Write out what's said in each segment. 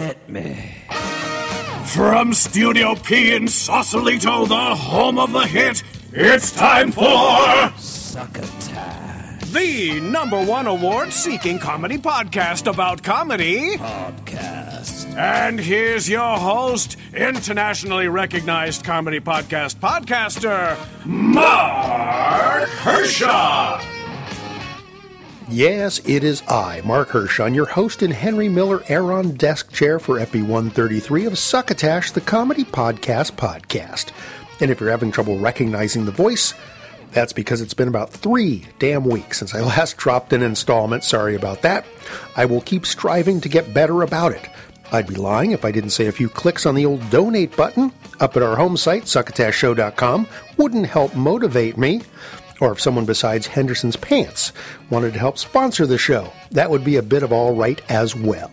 Hit me. From Studio P in Sausalito, the home of the hit, it's time for Succotash the number one award seeking comedy podcast about comedy. Podcast. And here's your host, internationally recognized comedy podcast podcaster, Mark Hershon. Yes, it is I, Mark Hershon, your host in Herman Miller Aeron Desk Chair for Epi 133 of Succotash, the comedy podcast podcast. And if you're having trouble recognizing the voice, that's because it's been about three damn weeks since I last dropped an installment. Sorry about that. I will keep striving to get better about it. I'd be lying if I didn't say a few clicks on the old donate button up at our home site, succotashshow.com, wouldn't help motivate me. Or if someone besides Henderson's Pants wanted to help sponsor the show, that would be a bit of all right as well.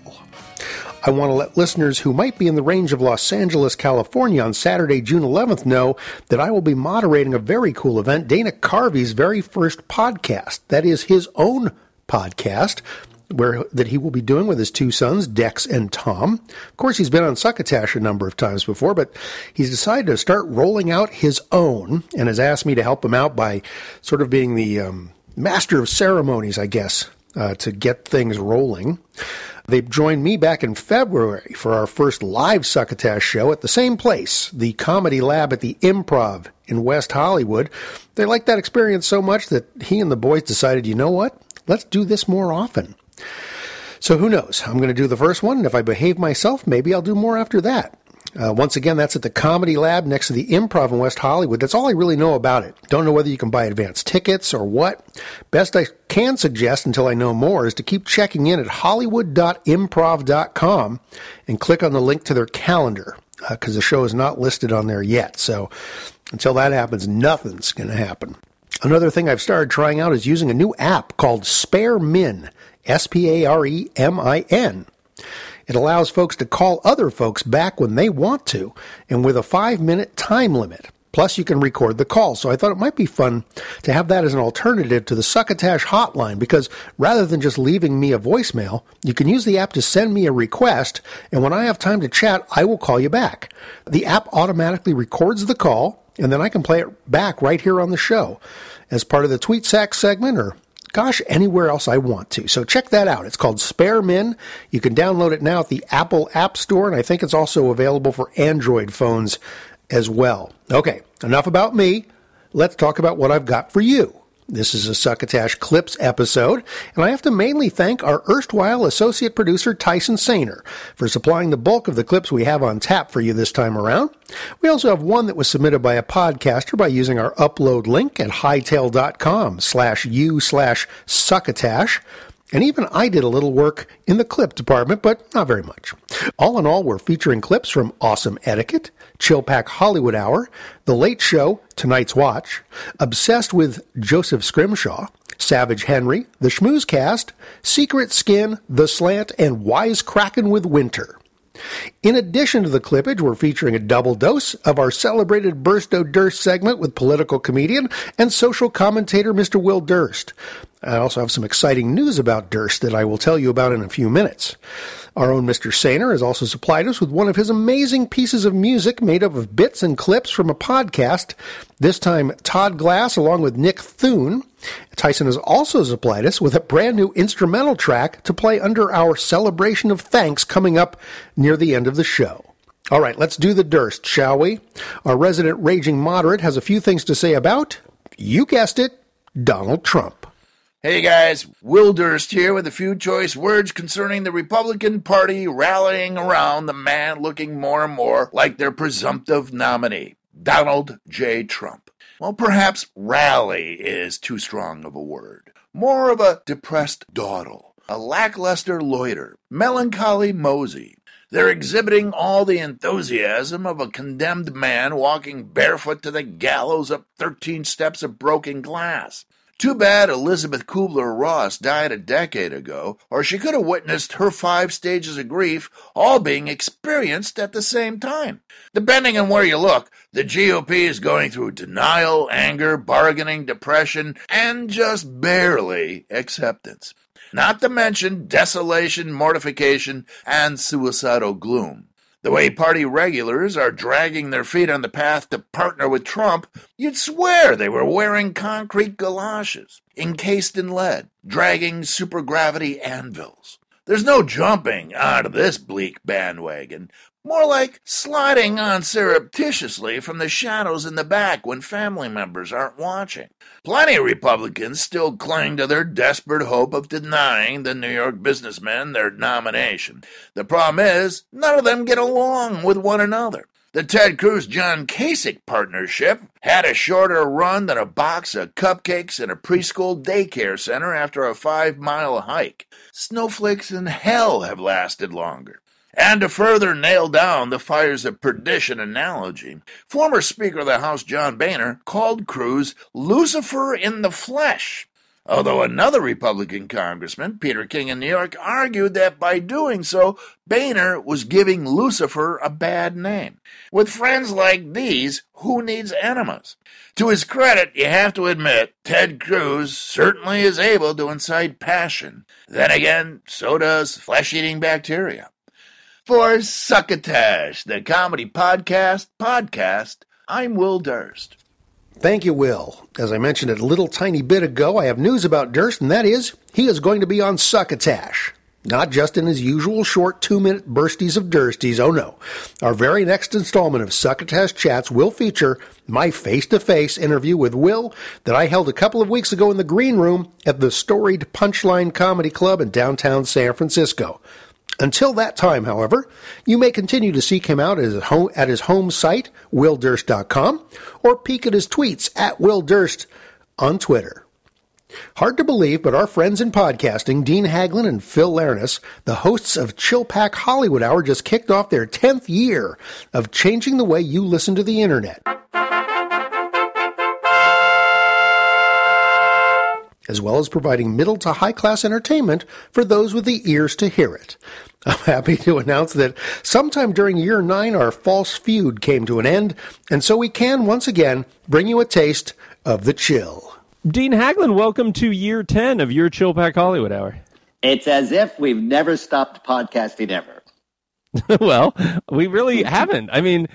I want to let listeners who might be in the range of Los Angeles, California on Saturday, June 11th know that I will be moderating a very cool event, Dana Carvey's very first podcast. That is his own podcast where that he will be doing with his two sons, Dex and Tom. Of course, he's been on Succotash a number of times before, but he's decided to start rolling out his own and has asked me to help him out by sort of being the um, master of ceremonies, I guess, uh, to get things rolling. They joined me back in February for our first live Succotash show at the same place, the Comedy Lab at the Improv in West Hollywood. They liked that experience so much that he and the boys decided, you know what? Let's do this more often. So who knows? I'm going to do the first one, and if I behave myself, maybe I'll do more after that. Uh, once again, that's at the Comedy Lab next to the Improv in West Hollywood. That's all I really know about it. Don't know whether you can buy advance tickets or what. Best I can suggest until I know more is to keep checking in at hollywood.improv.com and click on the link to their calendar because uh, the show is not listed on there yet. So until that happens, nothing's going to happen. Another thing I've started trying out is using a new app called Spare Min. S P A R E M I N. It allows folks to call other folks back when they want to, and with a five minute time limit. Plus, you can record the call. So I thought it might be fun to have that as an alternative to the Succotash hotline because rather than just leaving me a voicemail, you can use the app to send me a request, and when I have time to chat, I will call you back. The app automatically records the call, and then I can play it back right here on the show as part of the Tweet Sack segment or gosh, anywhere else I want to. So check that out. It's called Spare Min. You can download it now at the Apple App Store, and I think it's also available for Android phones as well. Okay, enough about me. Let's talk about what I've got for you. This is a Succotash Clips episode, and I have to mainly thank our erstwhile associate producer Tyson Sainer for supplying the bulk of the clips we have on tap for you this time around. We also have one that was submitted by a podcaster by using our upload link at hightail.com slash u slash succotash. And even I did a little work in the clip department, but not very much. All in all, we're featuring clips from Awesome Etiquette, Chillpak Hollywood Hour, The Late Show, Tonight's Watch, Obsessed with Joseph Scrimshaw, Savage Henry, The Schmooze Cast, Secret Skin, The Slant, and Wise Kraken with Winter. In addition to the clippage, we're featuring a double dose of our celebrated Bursto Durst segment with political comedian and social commentator Mr. Will Durst. I also have some exciting news about Durst that I will tell you about in a few minutes. Our own Mr. Sainer has also supplied us with one of his amazing pieces of music made up of bits and clips from a podcast. This time, Todd Glass along with Nick Thune. Tyson has also supplied us with a brand new instrumental track to play under our celebration of thanks coming up near the end of the show. All right, let's do the Durst, shall we? Our resident raging moderate has a few things to say about, you guessed it, Donald Trump. Hey guys, Will Durst here with a few choice words concerning the Republican Party rallying around the man looking more and more like their presumptive nominee, Donald J. Trump. Well, perhaps rally is too strong of a word. More of a depressed dawdle, a lackluster loiter, melancholy mosey. They're exhibiting all the enthusiasm of a condemned man walking barefoot to the gallows up 13 steps of broken glass. Too bad Elizabeth Kubler Ross died a decade ago, or she could have witnessed her five stages of grief all being experienced at the same time. Depending on where you look, the GOP is going through denial, anger, bargaining, depression, and just barely acceptance. not to mention desolation, mortification, and suicidal gloom. The way party regulars are dragging their feet on the path to partner with Trump, you'd swear they were wearing concrete galoshes, encased in lead, dragging supergravity anvils. There's no jumping onto this bleak bandwagon. More like sliding on surreptitiously from the shadows in the back when family members aren't watching. Plenty of Republicans still cling to their desperate hope of denying the New York businessmen their nomination. The problem is, none of them get along with one another. The Ted Cruz John Kasich partnership had a shorter run than a box of cupcakes in a preschool daycare center after a five mile hike. Snowflakes in hell have lasted longer. And to further nail down the fires of perdition analogy, former Speaker of the House John Boehner called Cruz Lucifer in the flesh. Although another Republican congressman, Peter King in New York, argued that by doing so, Boehner was giving Lucifer a bad name. With friends like these, who needs enemas? To his credit, you have to admit, Ted Cruz certainly is able to incite passion. Then again, so does flesh eating bacteria. For Succotash, the comedy podcast, podcast, I'm Will Durst. Thank you, Will. As I mentioned a little tiny bit ago, I have news about Durst, and that is he is going to be on Succotash. Not just in his usual short two minute bursties of Dursties, oh no. Our very next installment of Succotash Chats will feature my face to face interview with Will that I held a couple of weeks ago in the green room at the storied Punchline Comedy Club in downtown San Francisco. Until that time, however, you may continue to seek him out at his home, at his home site, willdurst.com, or peek at his tweets at willdurst on Twitter. Hard to believe, but our friends in podcasting, Dean Haglund and Phil Leirness, the hosts of Chillpak Hollywood Hour, just kicked off their 10th year of changing the way you listen to the internet. as well as providing middle to high class entertainment for those with the ears to hear it. I'm happy to announce that sometime during year nine, our false feud came to an end, and so we can once again bring you a taste of the chill. Dean Haglund, welcome to year 10 of your Chillpak Hollywood Hour. It's as if we've never stopped podcasting ever. well, we really haven't. I mean,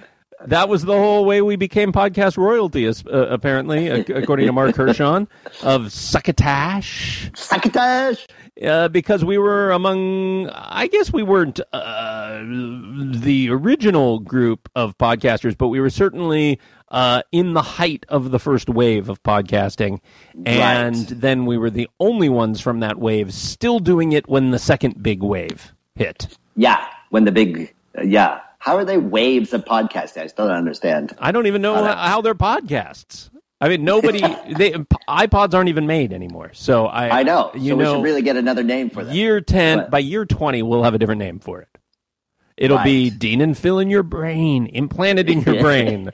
that was the whole way we became podcast royalty, uh, apparently, according to Mark Hershon of Succotash. Succotash! Uh, because we were among, I guess we weren't uh, the original group of podcasters, but we were certainly uh, in the height of the first wave of podcasting. And right. then we were the only ones from that wave still doing it when the second big wave hit. Yeah, when the big, uh, yeah how are they waves of podcasts? I still don't understand. I don't even know how, how they're podcasts. I mean, nobody. they iPods aren't even made anymore. So I. I know. You so know, we should really get another name for them. Year ten. But, by year twenty, we'll have a different name for it. It'll right. be Dean and Phil in your brain, implanted in your brain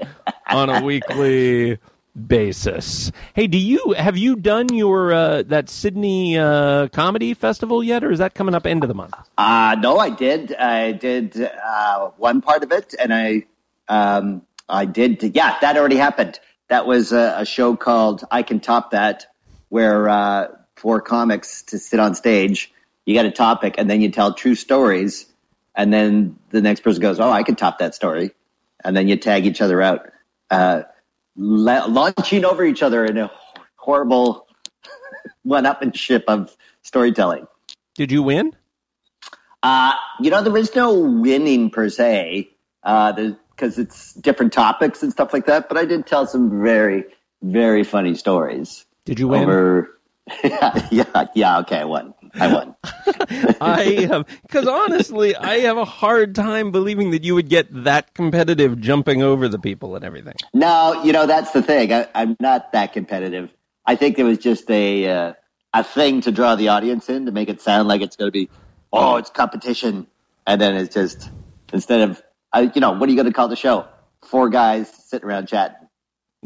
on a weekly basis. Hey, do you have you done your uh, that Sydney uh, comedy festival yet, or is that coming up end of the month? Uh, no, I did. I did uh, one part of it, and I um, I did. Yeah, that already happened. That was a, a show called "I Can Top That," where uh, four comics to sit on stage. You get a topic, and then you tell true stories, and then the next person goes, "Oh, I can top that story," and then you tag each other out. Uh, la- launching over each other in a horrible one-upmanship of storytelling. Did you win? Uh, you know, there is no winning per se, because uh, it's different topics and stuff like that. But I did tell some very, very funny stories. Did you win? Over... yeah, yeah, yeah. Okay, I won. I won. I have because honestly, I have a hard time believing that you would get that competitive, jumping over the people and everything. No, you know that's the thing. I, am not that competitive. I think it was just a uh, a thing to draw the audience in to make it sound like it's going to be, oh, it's competition, and then it's just instead of, uh, you know, what are you going to call the show? Four guys sitting around chatting.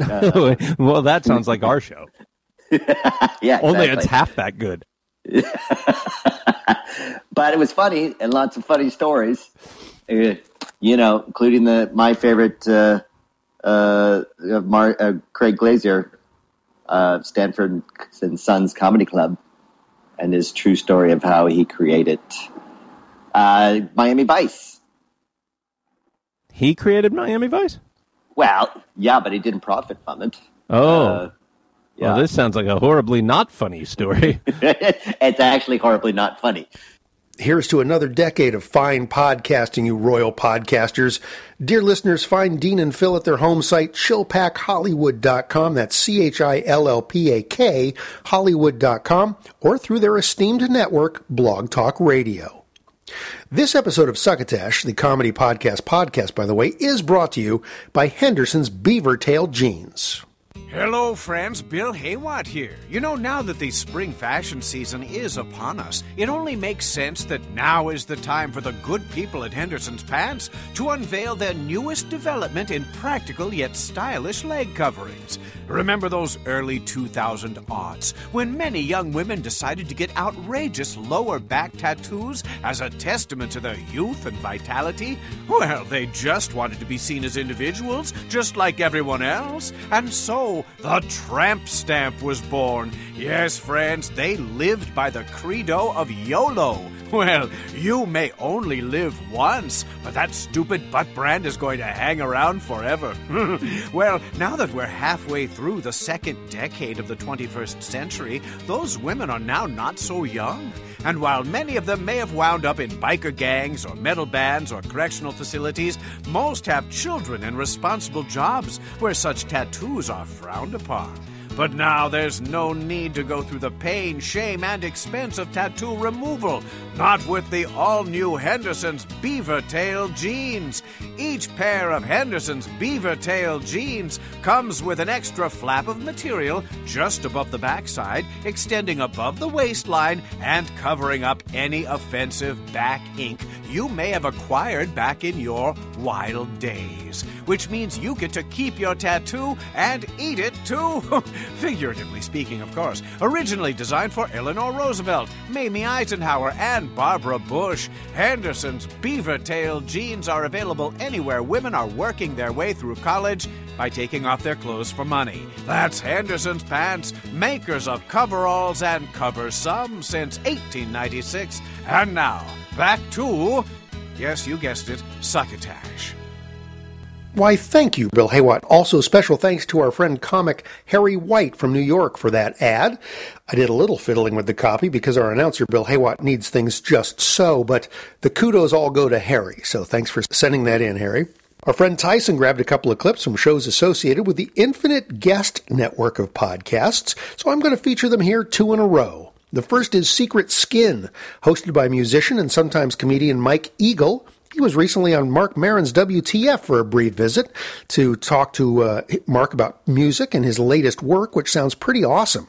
Uh, well, that sounds like our show. yeah, only it's half that good. but it was funny and lots of funny stories. Uh, you know, including the my favorite uh, uh, Mar- uh, Craig Glazer, uh, Stanford and Sons Comedy Club, and his true story of how he created uh, Miami Vice. He created Miami Vice. Well, yeah, but he didn't profit from it. Oh, Uh, yeah. well, this sounds like a horribly not funny story. it's actually horribly not funny. Here's to another decade of fine podcasting, you royal podcasters. Dear listeners, find Dean and Phil at their home site, chillpakhollywood.com. That's C H I L L P A K, Hollywood.com, or through their esteemed network, Blog Talk Radio. This episode of Succotash, the comedy podcast podcast, by the way, is brought to you by Henderson's Beaver Tail Jeans. Hello, friends. Bill Haywatt here. You know, now that the spring fashion season is upon us, it only makes sense that now is the time for the good people at Henderson's Pants to unveil their newest development in practical yet stylish leg coverings. Remember those early 2000 aughts when many young women decided to get outrageous lower back tattoos as a testament to their youth and vitality? Well, they just wanted to be seen as individuals, just like everyone else, and so Oh, the tramp stamp was born. Yes, friends, they lived by the credo of YOLO. Well, you may only live once, but that stupid butt brand is going to hang around forever. well, now that we're halfway through the second decade of the 21st century, those women are now not so young. And while many of them may have wound up in biker gangs or metal bands or correctional facilities, most have children and responsible jobs where such tattoos are frowned upon. But now there's no need to go through the pain, shame, and expense of tattoo removal. Not with the all new Henderson's Beaver Tail jeans. Each pair of Henderson's Beaver Tail jeans comes with an extra flap of material just above the backside, extending above the waistline and covering up any offensive back ink you may have acquired back in your wild days. Which means you get to keep your tattoo and eat it too. Figuratively speaking, of course. Originally designed for Eleanor Roosevelt, Mamie Eisenhower, and Barbara Bush, Henderson's Beaver Tail jeans are available anywhere women are working their way through college by taking off their clothes for money. That's Henderson's Pants, makers of coveralls and cover some since 1896. And now, back to, yes, you guessed it, Succotash. Why, thank you, Bill Haywatt. Also, special thanks to our friend comic Harry White from New York for that ad. I did a little fiddling with the copy because our announcer, Bill Haywatt, needs things just so, but the kudos all go to Harry, so thanks for sending that in, Harry. Our friend Tyson grabbed a couple of clips from shows associated with the Infinite Guest network of podcasts, so I'm going to feature them here two in a row. The first is Secret Skin, hosted by musician and sometimes comedian Mike Eagle. He was recently on Mark Maron's WTF for a brief visit to talk to uh, Mark about music and his latest work, which sounds pretty awesome.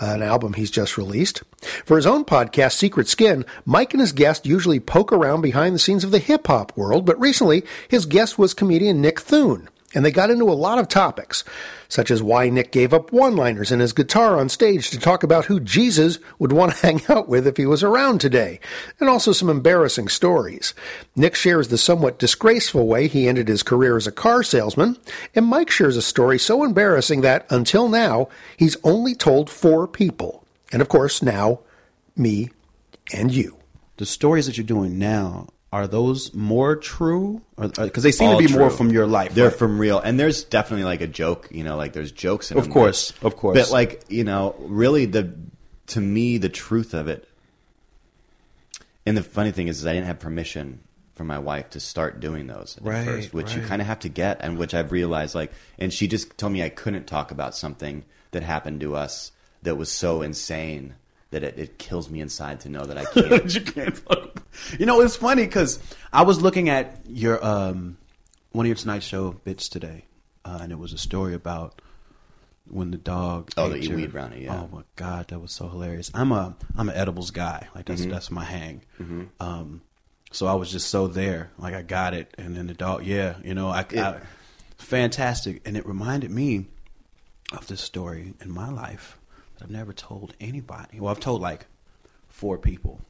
Uh, an album he's just released. For his own podcast, Secret Skin, Mike and his guest usually poke around behind the scenes of the hip hop world, but recently his guest was comedian Nick Thune. And they got into a lot of topics, such as why Nick gave up one liners and his guitar on stage to talk about who Jesus would want to hang out with if he was around today, and also some embarrassing stories. Nick shares the somewhat disgraceful way he ended his career as a car salesman, and Mike shares a story so embarrassing that, until now, he's only told four people. And of course, now, me and you. the stories that you're doing now are those more true because uh, they seem All to be more from your life They're right? from real, and there's definitely like a joke. You know, like there's jokes in Of them, course, like- of course. But like you know, really the to me the truth of it. And the funny thing is, is I didn't have permission from my wife to start doing those at Right, first, which you kind of have to get, and which I've realized like, and she just told me I couldn't talk about something that happened to us that was so insane that it, it kills me inside to know that I can't. you can't. You know, it's funny because I was looking at your um, one of your Tonight Show bits today, uh, and it was a story about when the dog. Oh, the weed brownie, yeah. Oh my god, that was so hilarious. I'm a I'm an edibles guy. Like that's Mm-hmm. that's my hang. Hmm. Um, so I was just so there, like I got it, and then the dog, yeah, you know, I, Yeah. I fantastic, and it reminded me of this story in my life I've never told anybody. Well, I've told like four people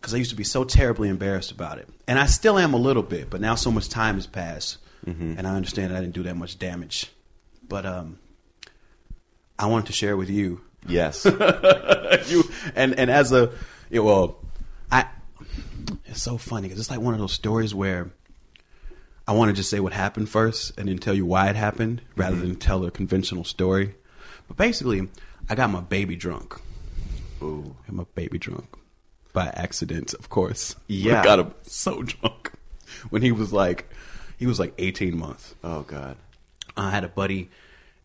because I used to be so terribly embarrassed about it, and I still am a little bit. But now so much time has passed, and I understand that I didn't do that much damage. But um, I wanted to share with you Yes. you and and as a yeah, well, I it's so funny because it's like one of those stories where I want to just say what happened first and then tell you why it happened rather than tell a conventional story. But basically, I got my baby drunk. Ooh, got my baby drunk by accident, of course. Yeah. I got him so drunk when he was like he was like 18 months. oh God. I had a buddy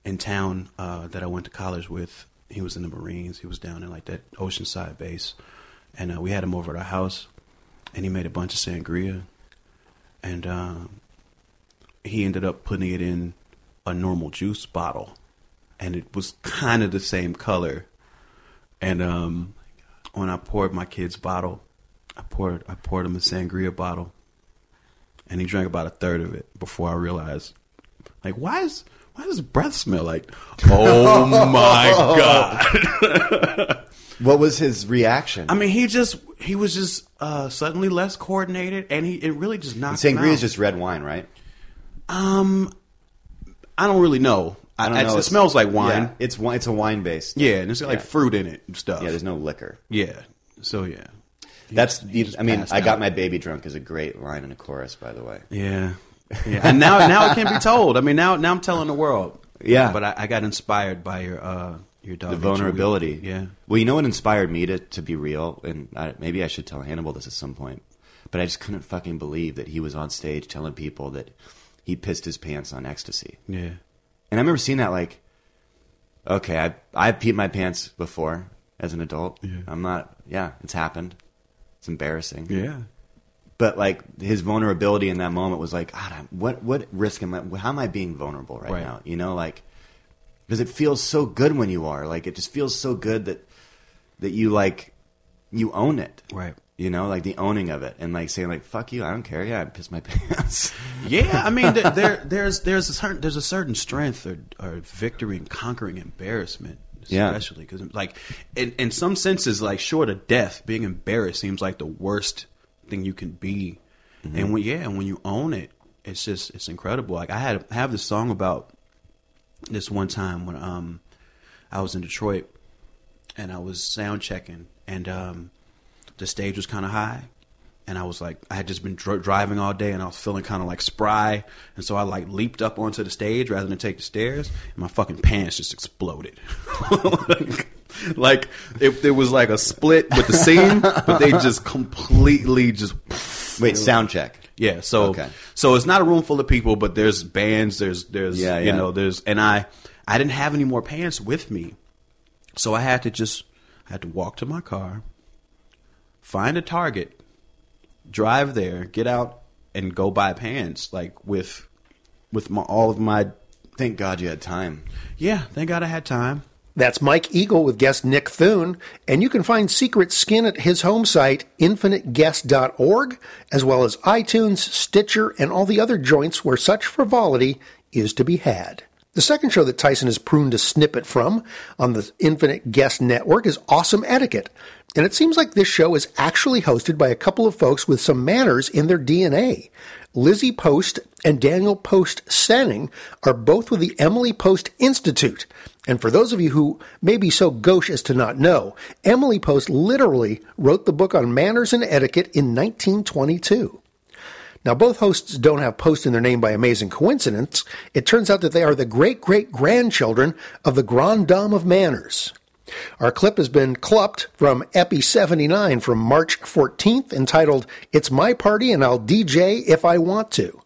in town uh, that I went to college with. He was in the Marines. He was down in like that Oceanside base, and uh, we had him over at our house, and he made a bunch of sangria, and um, he ended up putting it in a normal juice bottle, and it was kind of the same color. And um, when I poured my kid's bottle, I poured I poured him a sangria bottle, and he drank about a third of it before I realized, like, why is why does his breath smell like? Oh my god! What was his reaction? I mean, he just he was just uh, suddenly less coordinated, and he it really just knocked. Sangria is just red wine, right? um, I don't really know. I don't It's- know. It smells like wine. Yeah, it's wine. It's a wine based. Yeah, and it's got like Yeah. fruit in it and stuff. Yeah, there's no liquor. Yeah. So yeah. He That's. just- he I mean, I got out. my baby drunk is a great line in a chorus, by the way. Yeah. Yeah. And now now it can't be told. I mean now now I'm telling the world. Yeah. But I, I got inspired by your uh your dog. The vulnerability. Yeah. Well, you know what inspired me to to be real, and I, maybe I should tell Hannibal this at some point, but I just couldn't fucking believe that he was on stage telling people that he pissed his pants on ecstasy. Yeah. And I remember seeing that like, okay, I I've peed my pants before as an adult. Yeah. I'm not. Yeah, it's happened. It's embarrassing. Yeah. But like his vulnerability in that moment was like, God, what what risk am I? How am I being vulnerable right, Right. now? You know, like because it feels so good when you are. Like it just feels so good that that you like you own it. Right. You know, like the owning of it, and like saying like "fuck you," I don't care. Yeah, I pissed my pants. Yeah, I mean, there, there there's there's a certain there's a certain strength or, or victory in conquering embarrassment, Yeah. especially because like in in some senses, like short of death, being embarrassed seems like the worst thing you can be, and when yeah, and when you own it, it's just it's incredible. Like I had I have this song about this one time when um I was in Detroit and I was sound checking and um the stage was kind of high and I was like, I had just been dr- driving all day, and I was feeling kind of like spry, and so I like leaped up onto the stage rather than take the stairs, and my fucking pants just exploded. like, like it, it was like a split with the scene, but they just completely just Wait, sound check. yeah. So Okay. so it's not a room full of people, but there's bands, there's there's Yeah, you yeah. know there's and I I didn't have any more pants with me, so I had to just I had to walk to my car, find a Target, drive there, get out, and go buy pants like with with my all of my Thank God you had time. yeah. Thank God I had time. That's Mike Eagle with guest Nick Thune, and you can find Secret Skin at his home site, infiniteguest.org, as well as iTunes, Stitcher, and all the other joints where such frivolity is to be had. The second show that Tyson has pruned a snippet from on the Infinite Guest Network is Awesome Etiquette. And it seems like this show is actually hosted by a couple of folks with some manners in their DNA. Lizzie Post and Daniel Post Senning are both with the Emily Post Institute. And for those of you who may be so gauche as to not know, Emily Post literally wrote the book on manners and etiquette in 1922. Now, both hosts don't have Post in their name by amazing coincidence. It turns out that they are the great great grandchildren of the Grand Dame of Manners. Our clip has been clupped from Epi 79 from March 14th entitled It's My Party and I'll DJ If I Want to.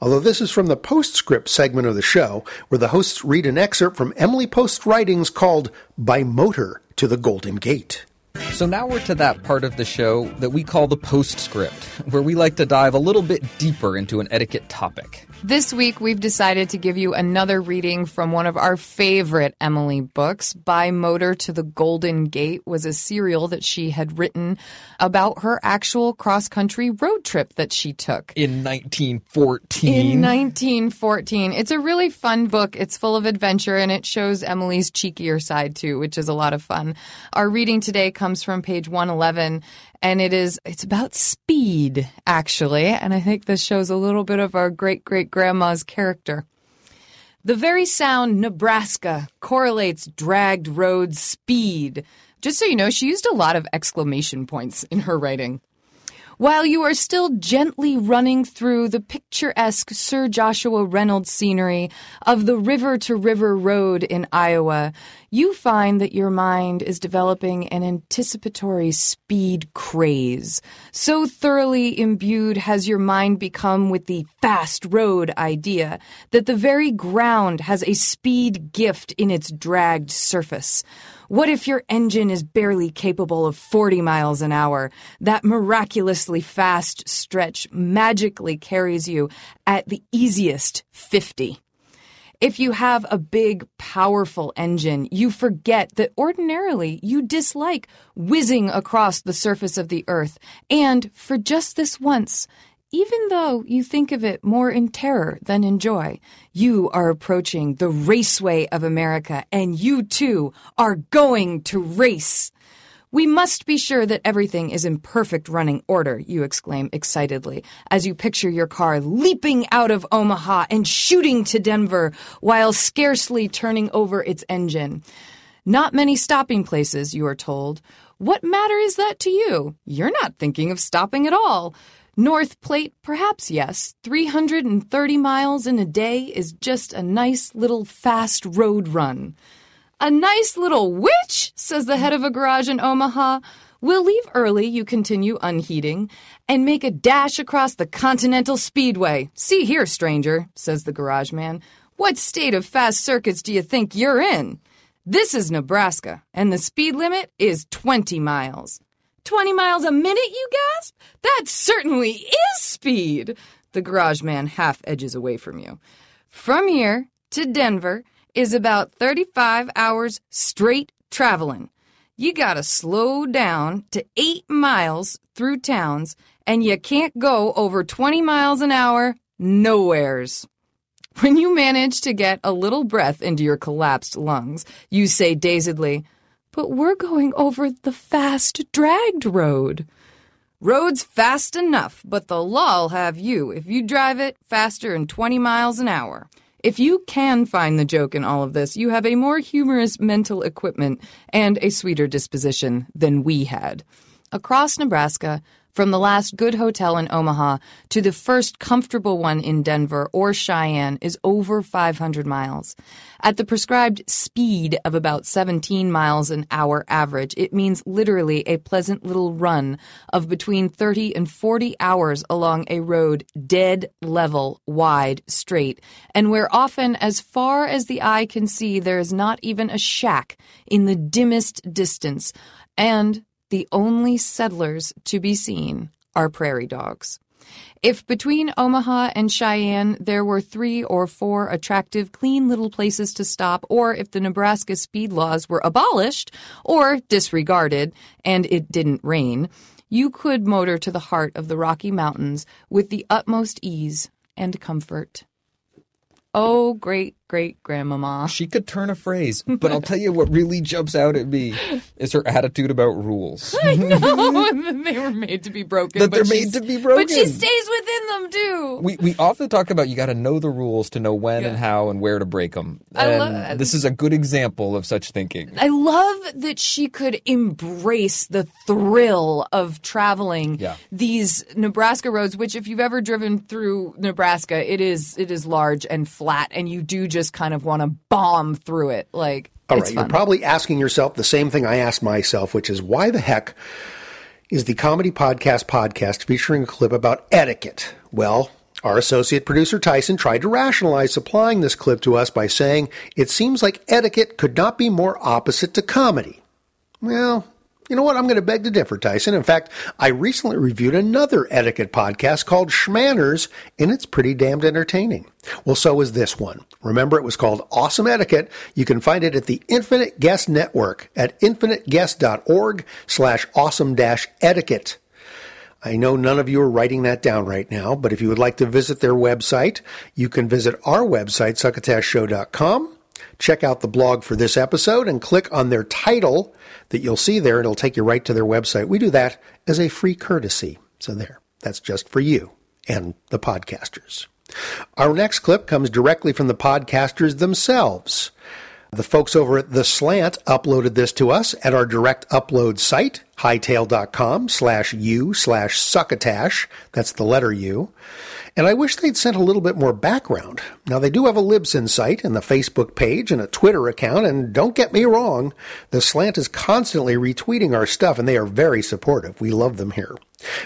Although this is from the postscript segment of the show, where the hosts read an excerpt from Emily Post's writings called By Motor to the Golden Gate. So now we're to that part of the show that we call the postscript, where we like to dive a little bit deeper into an etiquette topic. This week, we've decided to give you another reading from one of our favorite Emily books. By Motor to the Golden Gate was a serial that she had written about her actual cross country road trip that she took. In 1914. In 1914. It's a really fun book. It's full of adventure and it shows Emily's cheekier side too, which is a lot of fun. Our reading today comes from page 111 and it is it's about speed actually, and I think this shows a little bit of our great great grandma's character. The very sound Nebraska correlates dragged road speed. Just so you know, she used a lot of exclamation points in her writing. While you are still gently running through the picturesque Sir Joshua Reynolds scenery of the river to river road in Iowa, you find that your mind is developing an anticipatory speed craze. So thoroughly imbued has your mind become with the fast road idea that the very ground has a speed gift in its dragged surface. What if your engine is barely capable of 40 miles an hour? That miraculously fast stretch magically carries you at the easiest 50. If you have a big, powerful engine, you forget that ordinarily you dislike whizzing across the surface of the earth. And for just this once, even though you think of it more in terror than in joy, you are approaching the raceway of America and you too are going to race. We must be sure that everything is in perfect running order, you exclaim excitedly as you picture your car leaping out of Omaha and shooting to Denver while scarcely turning over its engine. Not many stopping places, you are told. What matter is that to you? You're not thinking of stopping at all. North Platte, perhaps yes. 330 miles in a day is just a nice little fast road run. A nice little witch, says the head of a garage in Omaha. We'll leave early, you continue unheeding, and make a dash across the Continental Speedway. See here, stranger, says the garage man. What state of fast circuits do you think you're in? This is Nebraska, and the speed limit is 20 miles. 20 miles a minute, you gasp? That certainly is speed. The garage man half edges away from you. From here to Denver is about 35 hours straight traveling. You gotta slow down to 8 miles through towns, and you can't go over 20 miles an hour nowheres. When you manage to get a little breath into your collapsed lungs, you say dazedly, but we're going over the fast dragged road. Road's fast enough, but the law'll have you if you drive it faster than 20 miles an hour. If you can find the joke in all of this, you have a more humorous mental equipment and a sweeter disposition than we had. Across Nebraska, from the last good hotel in Omaha to the first comfortable one in Denver or Cheyenne is over 500 miles. At the prescribed speed of about 17 miles an hour average, it means literally a pleasant little run of between 30 and 40 hours along a road dead level, wide, straight, and where often as far as the eye can see there is not even a shack in the dimmest distance. And the only settlers to be seen are prairie dogs. If between Omaha and Cheyenne there were three or four attractive, clean little places to stop, or if the Nebraska speed laws were abolished or disregarded and it didn't rain, you could motor to the heart of the Rocky Mountains with the utmost ease and comfort. Oh, great great grandmama. She could turn a phrase, but I'll tell you what really jumps out at me is her attitude about rules. I know they were made to be broken. That but they're made to be broken. But she stays within them too. We we often talk about you got to know the rules to know when and how and where to break them. I And love- this is a good example of such thinking. I love that she could embrace the thrill of traveling Yeah. these Nebraska roads, which if you've ever driven through Nebraska, it is it is large and flat and you do just kind of want to bomb through it. Like All right, you're probably asking yourself the same thing I asked myself, which is why the heck is the Comedy Podcast podcast featuring a clip about etiquette? Well, our associate producer Tyson tried to rationalize supplying this clip to us by saying it seems like etiquette could not be more opposite to comedy. Well, you know what? I'm going to beg to differ, Tyson. In fact, I recently reviewed another etiquette podcast called Schmanners, and it's pretty damned entertaining. Well, so is this one. Remember, it was called Awesome Etiquette. You can find it at the Infinite Guest Network at infiniteguest.org slash awesome dash etiquette. I know none of you are writing that down right now, but if you would like to visit their website, you can visit our website, succotashshow.com, check out the blog for this episode, and click on their title that you'll see there. and It'll take you right to their website. We do that as a free courtesy. So there, that's just for you and the podcasters. Our next clip comes directly from the podcasters themselves. The folks over at The Slant uploaded this to us at our direct upload site, hightail.com slash u slash succotash. That's the letter U. And I wish they'd sent a little bit more background. Now, they do have a Libsyn site and a Facebook page and a Twitter account, and don't get me wrong, The Slant is constantly retweeting our stuff, and they are very supportive. We love them here.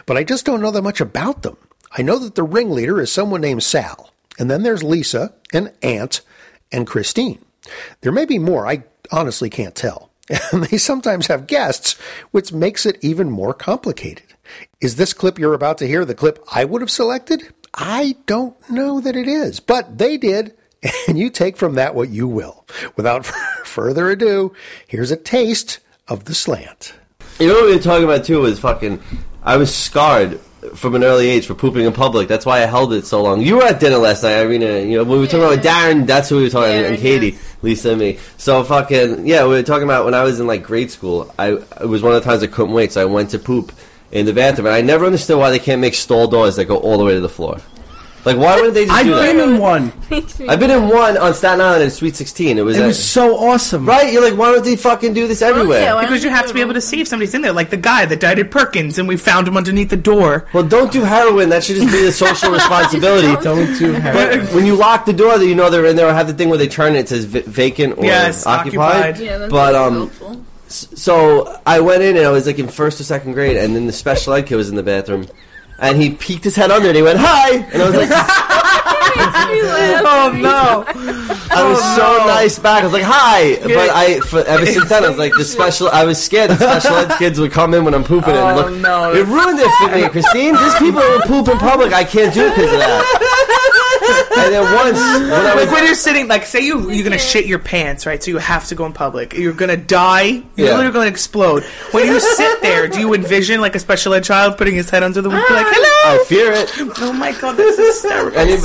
But I just don't know that much about them. I know that the ringleader is someone named Sal, and then there's Lisa and Aunt and Christine. There may be more, I honestly can't tell. And they sometimes have guests, which makes it even more complicated. Is this clip you're about to hear the clip I would have selected? I don't know that it is, but they did, and you take from that what you will. Without further ado, here's a taste of the slant. You know what we were talking about too was fucking. I was scarred from an early age for pooping in public. That's why I held it so long. You were at dinner last night, Irina. You know when we were talking about Darren. That's who we were talking Yeah, and Katie, Lisa, and me. So fucking yeah, we were talking about when I was in like grade school. I it was one of the times I couldn't wait, so I went to poop in the bathroom, and I never understood why they can't make stall doors that go all the way to the floor. Like why wouldn't they just I've do that? been in one. I've been in one on Staten Island in Sweet Sixteen. It was It at- was so awesome. right. You're like, why don't they fucking do this everywhere? because you have to be able to see if somebody's in there, like the guy that died at Perkins, and we found him underneath the door. Well, don't do heroin. That should just be the social responsibility. Don't do But when you lock the door, that you know they're in there, or have the thing where they turn it, it says v- vacant or Yes, occupied. occupied. Yeah, that's but um, s- so I went in and I was like in first or second grade, and then the special ed kid was in the bathroom, and he peeked his head under and he went hi, and I was like, oh, oh no! I was oh, so nice back. I was like hi, but I for, ever since then I was like the special. I was scared the special ed kids would come in when I'm pooping and Oh, look. no. It ruined it for me, Christine. These people who poop in public, I can't do it because of that. And then once when I was like when you're sitting, like say you you're gonna shit your pants, right? So you have to go in public. You're gonna die. You're Yeah. literally gonna explode. When you sit there, do you envision like a special ed child putting his head under the window, like hello? I fear it. Oh my god, that's hysterical. Any,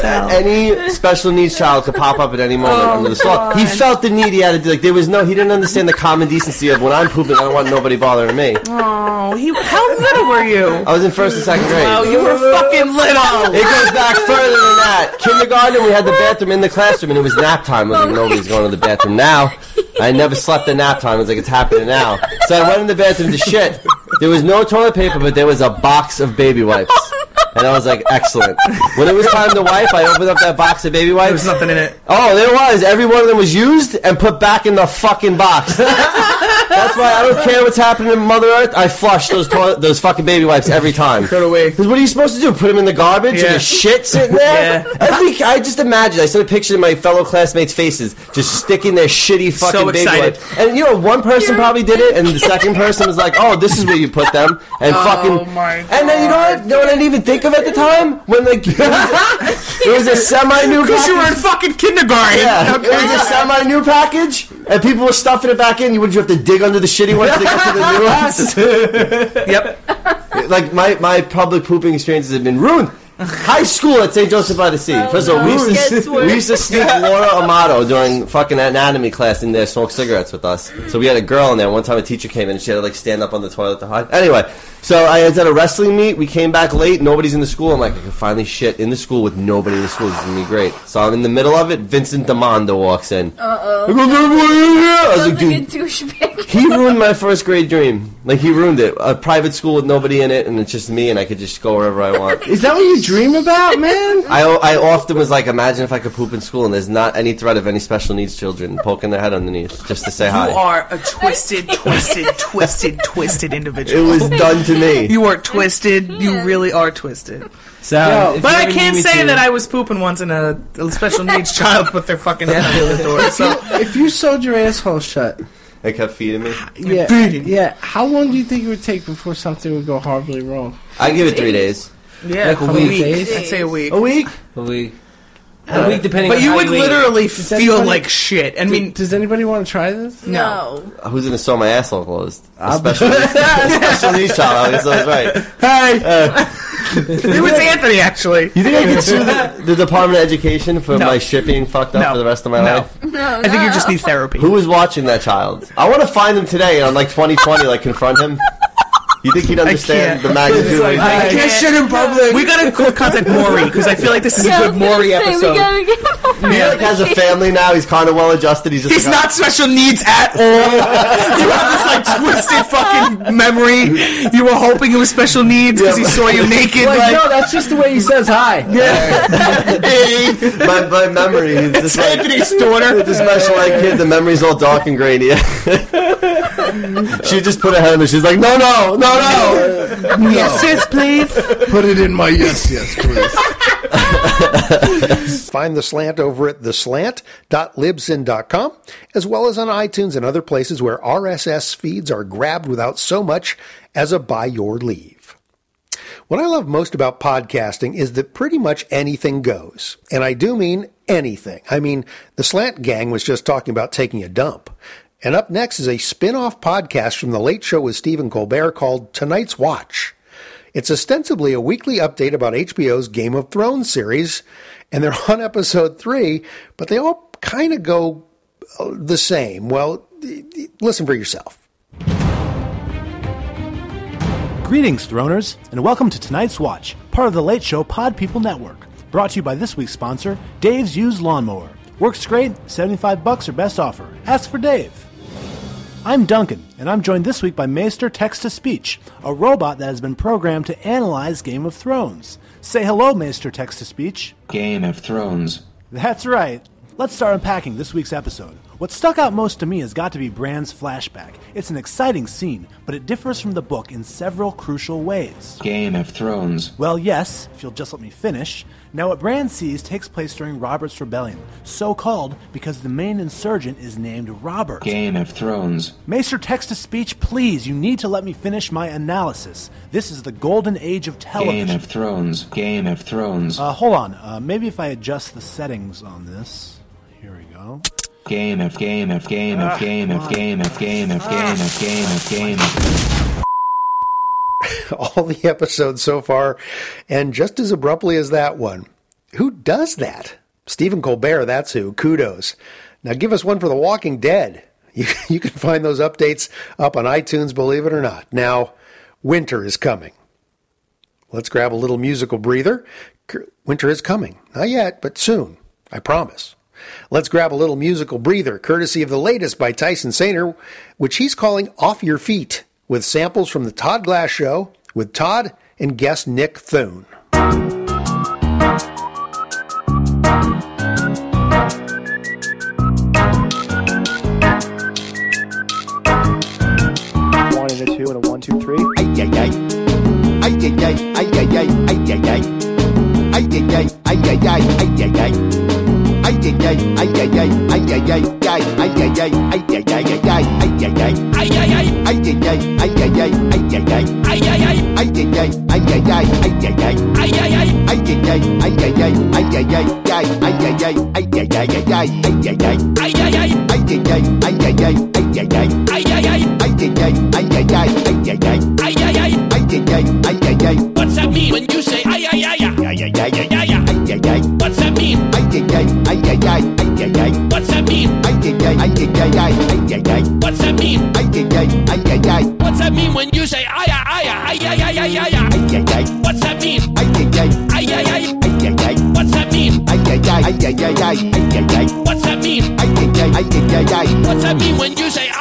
any special needs child could pop up at any moment Oh, under the stall. He felt the need. He had to do like there was no. He didn't understand the common decency of when I'm pooping. I don't want nobody bothering me. Oh, he, how little were you? I was in first and second grade. Oh, you were fucking little. It goes back further than that. Kindergarten, we had the bathroom in the classroom, and it was nap time. I was like, nobody's going to the bathroom now. I never slept at nap time. I was like, it's happening now. So I went in the bathroom to shit. There was no toilet paper, but there was a box of baby wipes. And I was like, excellent. When it was time to wipe, I opened up that box of baby wipes. There was nothing in it. Oh, there was. Every one of them was used and put back in the fucking box. That's why I don't care what's happening in Mother Earth. I flush those toilet, those fucking baby wipes every time. Throw it away. Because what are you supposed to do? Put them in the garbage Yeah. and the shit sitting there? Yeah. Every, I just imagine. I saw a picture of my fellow classmates' faces just sticking their shitty fucking So baby excited. wipes. And you know, one person probably did it, and the second person was like, "Oh, this is where you put them," and Oh fucking. my And then you know what? You know what I didn't even think of at the time when like it was, it a semi new Because you were in fucking kindergarten. yeah, it was a semi-new package, and people were stuffing it back in. You would you have to dig under the shitty ones to get to the new ones? Yep. like my, my public pooping experiences have been ruined. High school at St. Joseph by the Sea. First of all, we used, to, we used to sneak Laura Amato during fucking anatomy class in there, smoke cigarettes with us. So we had a girl in there. One time a teacher came in and she had to like stand up on the toilet to hide. Anyway, so I was at a wrestling meet. We came back late. Nobody's in the school. I'm like, I can finally shit in the school with nobody in the school. This is gonna be great. So I'm in the middle of it. Vincent D'Amando walks in. Uh oh. I was like, dude, he ruined my first grade dream. Like he ruined it. A private school with nobody in it, and it's just me, and I could just go wherever I want. Is that what you dream about, man? I, I often was like, imagine if I could poop in school, and there's not any threat of any special needs children poking their head underneath just to say hi. You are a twisted, twisted, twisted, twisted individual. It was done to me. You are twisted. You really are twisted. So, if but I can't say to- that I was pooping once and a, a special needs child put their fucking head under the door. So if you sewed your asshole shut, They kept feeding me. yeah, Beating. yeah. How long do you think it would take before something would go horribly wrong? I give it three days. Yeah, Like a a week. week. Days? I'd say a week. A week? A week. A week, depending. But on you how would eat. literally Does feel anybody- like shit. I mean, does anybody want to try this? no. Uh, who's gonna sew my asshole closed? A I'll be- special, needs, a special needs child. I guess I was right. Hey, uh, it was Anthony actually. You think I could sue the, the Department of Education for No. my shit being fucked up No. for the rest of my No. life? No, I think you just need therapy. Who was watching that child? I want to find him today and on like 2020, like confront him. You think he'd understand the magnitude? of I can't shit in public. We gotta co- contact Maury because I feel like this is Yeah, I a was good gonna Maury say, episode. gotta He like has a family now. He's kind of well adjusted. He's just He's like, not special needs at all. you have this like twisted fucking memory. You were hoping it was special needs because he saw you naked. Like, Like, no, that's just the way he says hi. Yeah, my, my memory. He's just like, Anthony's daughter. It's a special ed kid. The memory's all dark and grainy. she just put her hand and she's like, no, no, no, no. Yes, yes, please. Put it in my yes, yes, please. Find The Slant over at theslant.libsyn.com, as well as on iTunes and other places where RSS feeds are grabbed without so much as a by your leave. What I love most about podcasting is that pretty much anything goes. And I do mean anything. I mean, the Slant Gang was just talking about taking a dump. And up next is a spin off podcast from The Late Show with Stephen Colbert called Tonight's Watch. It's ostensibly a weekly update about HBO's Game of Thrones series, and they're on episode three, but they all kind of go uh, the same. Well, listen for yourself. Greetings, Throners, and welcome to tonight's watch, part of the Late Show Pod People Network. Brought to you by this week's sponsor, Dave's Used Lawnmower. Works great, 75 bucks or best offer. Ask for Dave. I'm Duncan, and I'm joined this week by Maester Text to Speech, a robot that has been programmed to analyze Game of Thrones. Say hello, Maester Text to Speech. Game of Thrones. That's right. Let's start unpacking this week's episode. What stuck out most to me has got to be Bran's flashback. It's an exciting scene, but it differs from the book in several crucial ways. Game of Thrones. Well, yes, if you'll just let me finish. Now, what Bran sees takes place during Robert's Rebellion, so called because the main insurgent is named Robert. Game of Thrones. Maester text to speech, please, you need to let me finish my analysis. This is the golden age of television. Game of Thrones. Game of Thrones. Uh, hold on. Uh, maybe if I adjust the settings on this. Here we go. Game of game of game of Ah, game of game of game of game of game of game of all the episodes so far, and just as abruptly as that one. Who does that? Stephen Colbert, that's who. Kudos. Now give us one for The Walking Dead. You, you can find those updates up on iTunes, believe it or not. Now, winter is coming. Let's grab a little musical breather. Winter is coming. Not yet, but soon. I promise. Let's grab a little musical breather, courtesy of the latest by Tyson Saner, which he's calling Off Your Feet, with samples from the Todd Glass Show with Todd and guest Nick Thune. One and a two and a one, two, three. Ay, ay, ay. Ay, ay, ay, ay, ay, ay, ay, ay, ay. Ay, ay, ay, ay, ay, ay, ay, ay, ay. Ay, ay, ay, ay, ay, ay, ay, ay, ay, ay. Ay, ay, ay, ay, ay. What's that mean when you What's that mean? Ay, ay, ay, ay, ay, ay, ay, ay, ay. What's that mean? Ay, ay, ay, ay, ay, ay, ay, ay, ay, ay. What's that mean? Ay, ay, ay, ay, ay, ay. What's that mean when you say ay ay ay ay ay ay ay ay ay? Ay, ay, ay. What's that mean? Ay, ay, ay. Ay ay ay. Ay, ay, ay. What's that mean? Ay, ay, ay, ay, ay, ay, ay, ay, ay. What's that mean? Ay, ay, ay, ay, ay, ay. What's that mean when you say ay ay ay ay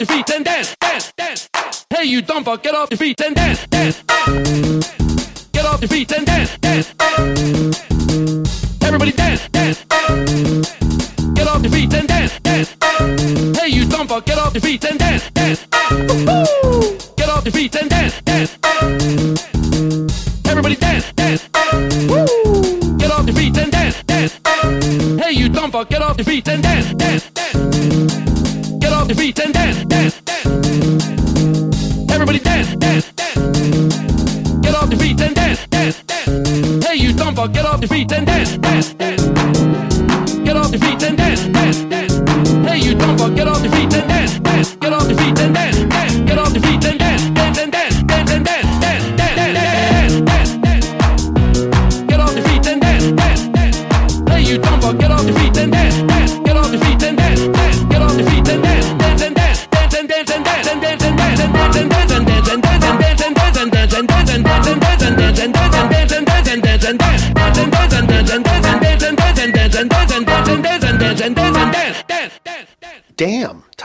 off your feet and dance, dance, dance. Hey, you dumper, get off your feet and dance, dance, dance. Get off your feet and dance, dance, dance. Everybody dance, dance, dance. Get off your feet and dance, dance, dance. Hey, you dumper, get off your feet and dance, dance. Get off your feet and dance, dance, dance. Everybody dance, dance, dance. Get off your feet and dance, dance. Hey, you dumper, get off your feet and dance, dance the beat and dance, dance.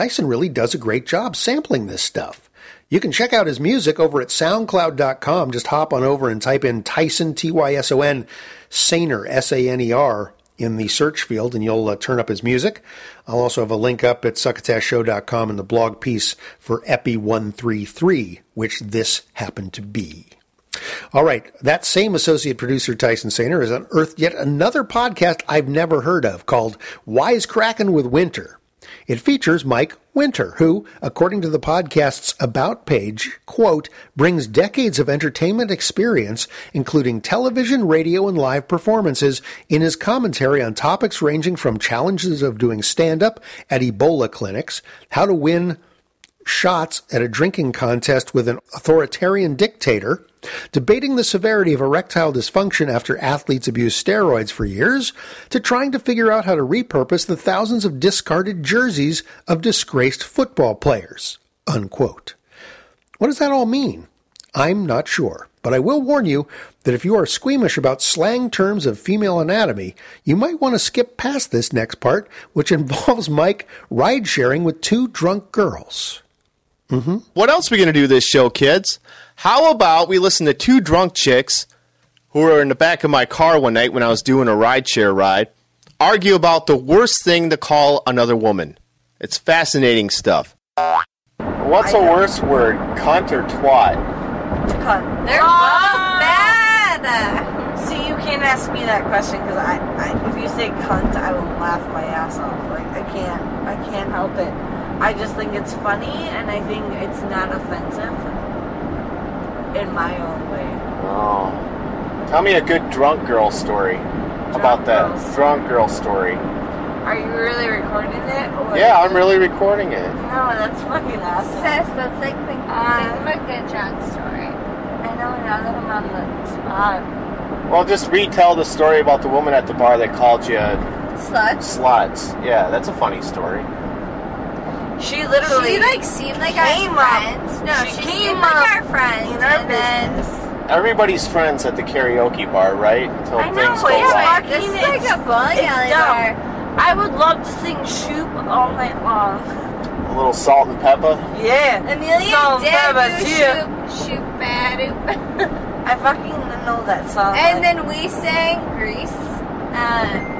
Tyson really does a great job sampling this stuff. You can check out his music over at soundcloud.com. Just hop on over and type in Tyson, T Y S O N, Saner, S A N E R, in the search field, and you'll uh, turn up his music. I'll also have a link up at succotashshow.com in the blog piece for Epi 133, which this happened to be. All right, that same associate producer, Tyson Saner, has unearthed yet another podcast I've never heard of called Wisecracking with Winter. It features Mike Winter, who, according to the podcast's About page, quote, brings decades of entertainment experience, including television, radio, and live performances, in his commentary on topics ranging from challenges of doing stand up at Ebola clinics, how to win shots at a drinking contest with an authoritarian dictator, debating the severity of erectile dysfunction after athletes abuse steroids for years, to trying to figure out how to repurpose the thousands of discarded jerseys of disgraced football players. Unquote. What does that all mean? I'm not sure, but I will warn you that if you are squeamish about slang terms of female anatomy, you might want to skip past this next part, which involves Mike ride sharing with two drunk girls. Mm-hmm. What else are we going to do this show, kids? How about we listen to two drunk chicks who were in the back of my car one night when I was doing a rideshare ride argue about the worst thing to call another woman? It's fascinating stuff. What's a worse word, cunt or twat? Cunt. They're both bad. See, you can't ask me that question because I, I, if you say cunt, I will laugh my ass off. Like I can't, I can't help it. I just think it's funny, and I think it's not offensive in my own way. Oh. Tell me a good drunk girl story about that. Drunk girl story. Are you really recording it? Or Yeah, I'm really recording it. No, that's fucking awesome. Sis, that's like the uh, think of a good drunk story. I know now that I'm on the spot. Well, just retell the story about the woman at the bar that called you a... Slut. sluts. Yeah, that's a funny story. She literally She like seemed like came our up. friends. No, She she, came seemed like up our friends, in our and then Everybody's friends at the karaoke bar, right? Until I know, things go it's wrong. fucking This is like it's- a bowling alley dumb. bar. I would love to sing Shoop all night long. A little salt and pepper. Yeah. Amelia Song did Pepper's do here. shoot, shoot bad. I fucking know that song. and like- then we sang Grease. Um,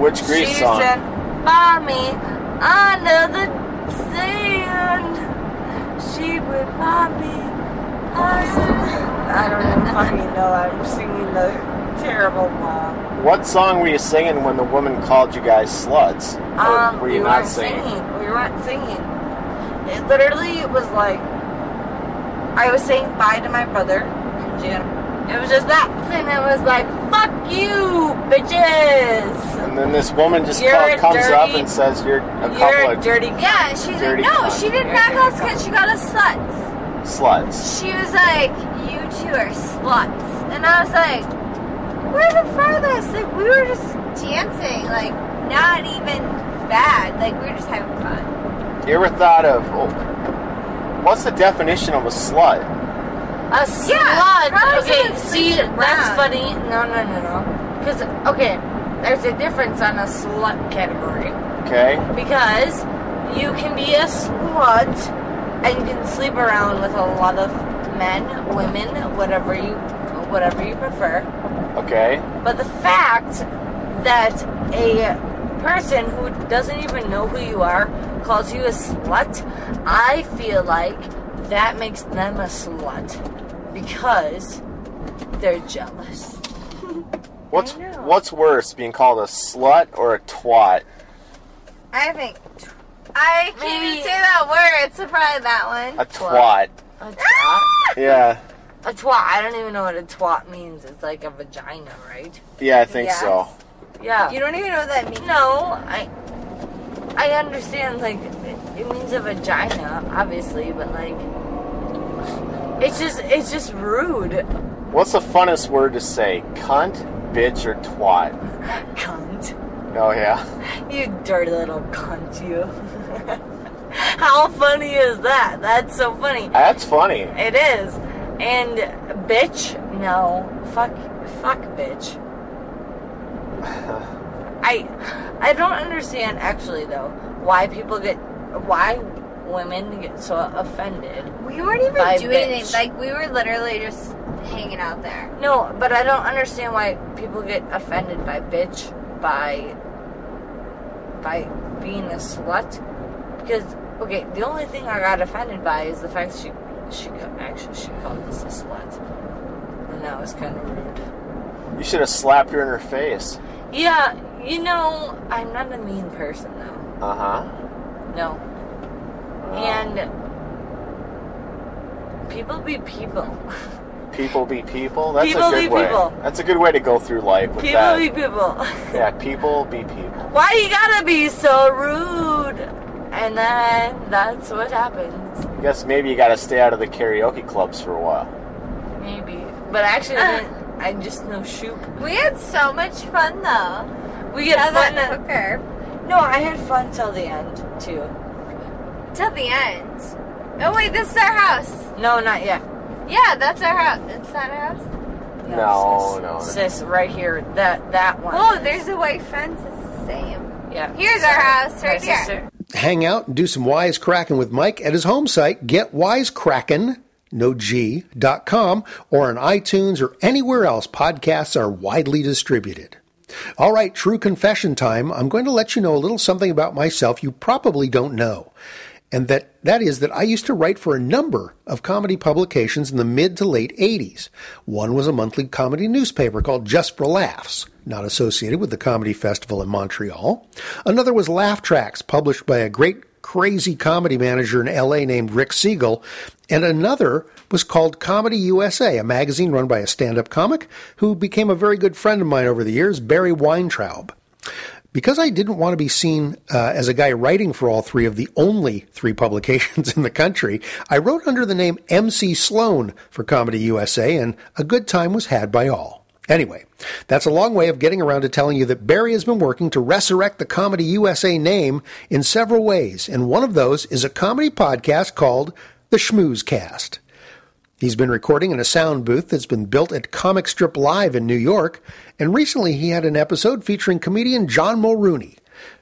Which Grease she song? "Mommy, under the sand, she would buy me." I don't even fucking know. I'm singing the terrible one. What song were you singing when the woman called you guys sluts? Or Um, were you we not weren't singing? singing. We weren't singing. It literally was like I was saying bye to my brother in. It was just that, and it was like, "Fuck you, bitches." And then this woman just You're call- a comes up and says you're a couple of dirty. yeah, she's like, no, cunt. she didn't knock us because she got us sluts. sluts. She was like, you two are sluts. And I was like, we're the farthest. Like, we were just dancing. Like, not even bad. Like, we were just having fun. You ever thought of oh, what's the definition of a slut? A slut. Yeah, okay, see, that's around. funny. No, no, no, no. Because okay, there's a difference on a slut category Okay. because you can be a slut and you can sleep around with a lot of men, women, whatever you, whatever you prefer. Okay. But the fact that a person who doesn't even know who you are calls you a slut, I feel like that makes them a slut because they're jealous. What's what's worse, being called a slut or a twat? I think. I can't even say that word, so probably that one. A twat. A twat? Yeah. A twat. I don't even know what a twat means. It's like a vagina, right? Yeah, I think Yes. so. Yeah. You don't even know what that means? No, I I understand like it, it means a vagina, obviously, but like it's just it's just rude. What's the funnest word to say? Cunt, bitch, or twat? Cunt. Oh yeah. You dirty little cunt, you. How funny is that? That's so funny. That's funny. It is. And bitch, no. Fuck fuck bitch. I I don't understand actually though why people get why women get so offended. We weren't even doing bitch. anything. Like, we were literally just hanging out there. No, but I don't understand why people get offended by bitch by by being a slut. Because okay, the only thing I got offended by is the fact she she actually she called us a slut, and that was kind of rude. You should have slapped her in her face. Yeah, you know I'm not a mean person though. Uh huh. No. And people be people. People be people. That's People a good be way. people. That's a good way to go through life with people that. be people. yeah, people be people. Why you gotta be so rude? And then that's what happens. I guess maybe you got to stay out of the karaoke clubs for a while. Maybe. But actually, I didn't- I just know shoot. We had so much fun though. We get Had fun. that at- hooker. No, I had fun till the end too. Till the end. Oh wait, this is our house. No, not yet. Yeah, that's our house. It's not our house. No, no. Sis, right here, that that one. Oh, there's a white fence. It's the same. Yeah. Here's our house, My right here. sister. Hang out and do some wisecracking with Mike at his home site, getwisecrackin, no G, dot com, or on iTunes or anywhere else podcasts are widely distributed. All right, true confession time. I'm going to let you know a little something about myself you probably don't know. And that, that is that I used to write for a number of comedy publications in the mid to late 80s. One was a monthly comedy newspaper called Just for Laughs, not associated with the Comedy Festival in Montreal. Another was Laugh Tracks, published by a great crazy comedy manager in LA named Rick Siegel. And another was called Comedy USA, a magazine run by a stand up comic who became a very good friend of mine over the years, Barry Weintraub. Because I didn't want to be seen uh, as a guy writing for all three of the only three publications in the country, I wrote under the name MC Sloan for Comedy USA, and a good time was had by all. Anyway, that's a long way of getting around to telling you that Barry has been working to resurrect the Comedy USA name in several ways, and one of those is a comedy podcast called The Schmooze Cast. He's been recording in a sound booth that's been built at Comic Strip Live in New York, and recently he had an episode featuring comedian John Mulrooney.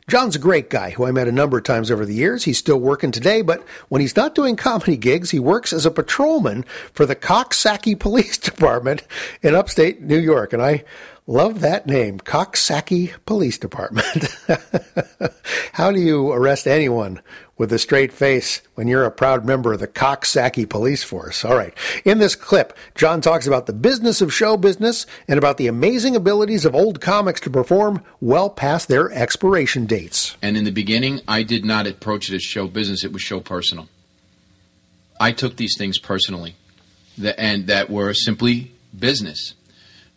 John's a great guy who I met a number of times over the years. He's still working today, but when he's not doing comedy gigs, he works as a patrolman for the Coxsackie Police Department in upstate New York. And I love that name, Coxsackie Police Department. How do you arrest anyone with a straight face when you're a proud member of the Coxsackie Police Force? All right. In this clip, John talks about the business of show business and about the amazing abilities of old comics to perform well past their expiration dates. And in the beginning, I did not approach it as show business, it was show personal. I took these things personally, that, and that were simply business.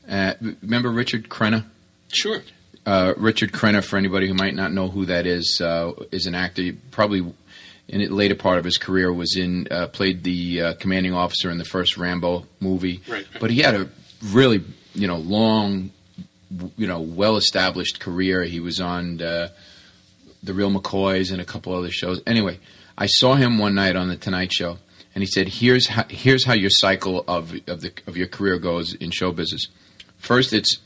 Uh, remember Richard Crenna? Sure. Uh, Richard Crenna, for anybody who might not know who that is, uh, is an actor. He probably in the later part of his career was in uh, played the uh, commanding officer in the first Rambo movie. Right. But he had a really you know long, you know well established career. He was on uh, the Real McCoys and a couple other shows. Anyway, I saw him one night on the Tonight Show, and he said, "Here's how, here's how your cycle of of the of your career goes in show business. First, it's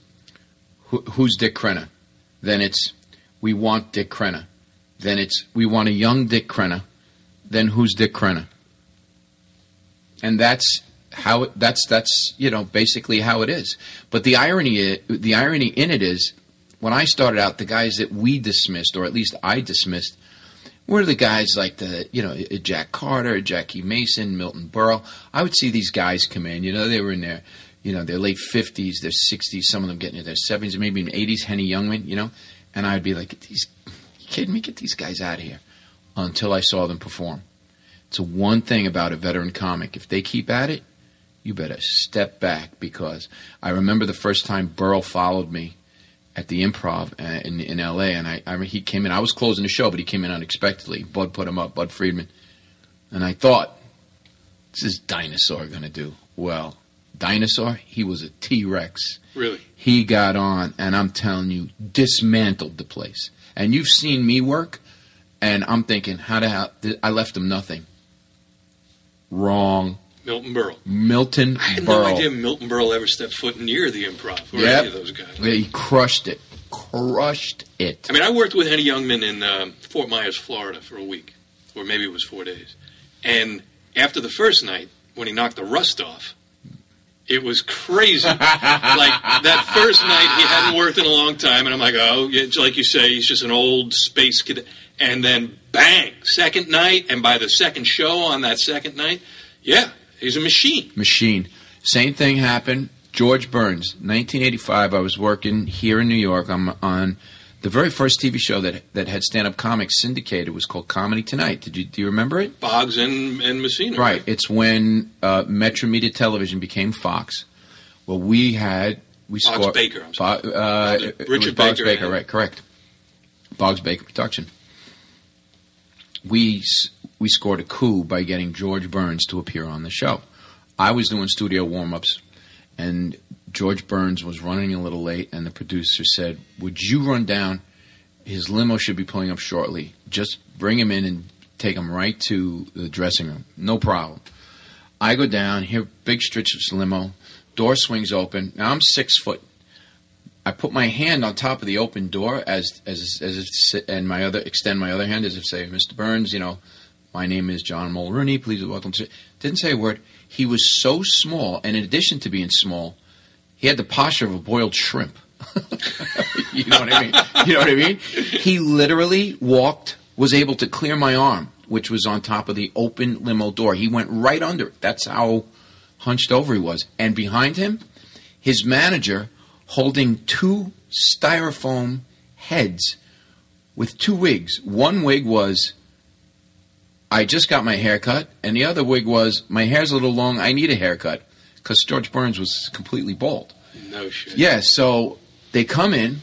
who, who's Dick Crenna. Then it's we want Dick Crenna. Then it's we want a young Dick Crenna. Then who's Dick Crenna? And that's how it, that's that's you know basically how it is. But the irony the irony in it is when I started out, the guys that we dismissed, or at least I dismissed, were the guys like the you know Jack Carter, Jackie Mason, Milton Berle. I would see these guys come in. You know they were in their you know, their late 50s, their 60s, some of them getting into their 70s, maybe in 80s, Henny Youngman, you know? And I'd be like, "Get these, you kidding me? Get these guys out of here. Until I saw them perform. It's one thing about a veteran comic. If they keep at it, you better step back because I remember the first time Berle followed me at the improv uh, in, in LA, and I, I he came in. I was closing the show, but he came in unexpectedly. Bud put him up, Bud Friedman. And I thought, this is Dinosaur going to do? Well, Dinosaur, he was a T Rex. Really? He got on, and I'm telling you, dismantled the place. And you've seen me work, and I'm thinking, how the hell? I left him nothing. Wrong. Milton Berle. Milton I had Berle. no idea Milton Berle ever stepped foot near the improv or Yep. any of those guys. Yeah, he crushed it. Crushed it. I mean, I worked with Henny Youngman in um, Fort Myers, Florida, for a week, or maybe it was four days. And after the first night, when he knocked the rust off, it was crazy. like that first night, he hadn't worked in a long time, and I'm like, oh, like you say, he's just an old space kid. And then bang, second night, and by the second show on that second night, yeah, he's a machine. Machine. Same thing happened. George Burns, 1985. I was working here in New York. I'm on the very first TV show that that had stand-up comics syndicated. was called Comedy Tonight. Did you do you remember it? Boggs and and Messina. Right. It's when uh, Metro Media Television became Fox. Well, we had we Boggs scored Baker, I'm Bo- uh, Richard Boggs Baker Baker, right? Correct. Boggs Baker production. We we scored a coup by getting George Burns to appear on the show. I was doing studio warm-ups, and George Burns was running a little late, and the producer said, "Would you run down? His limo should be pulling up shortly. Just bring him in and take him right to the dressing room. No problem." I go down, hear big stretches limo, door swings open. Now I'm six foot. I put my hand on top of the open door as as as if and my other extend my other hand as if say, Mr. Burns, you know, my name is John Mulrooney. Please welcome to. Didn't say a word. He was so small, and in addition to being small, he had the posture of a boiled shrimp. you know what I mean? You know what I mean? He literally walked, was able to clear my arm, which was on top of the open limo door. He went right under it. That's how hunched over he was. And behind him, his manager holding two styrofoam heads with two wigs. One wig was, I just got my hair cut, and the other wig was, my hair's a little long, I need a haircut. Because George Burns was completely bald. No shit. Yeah, so they come in,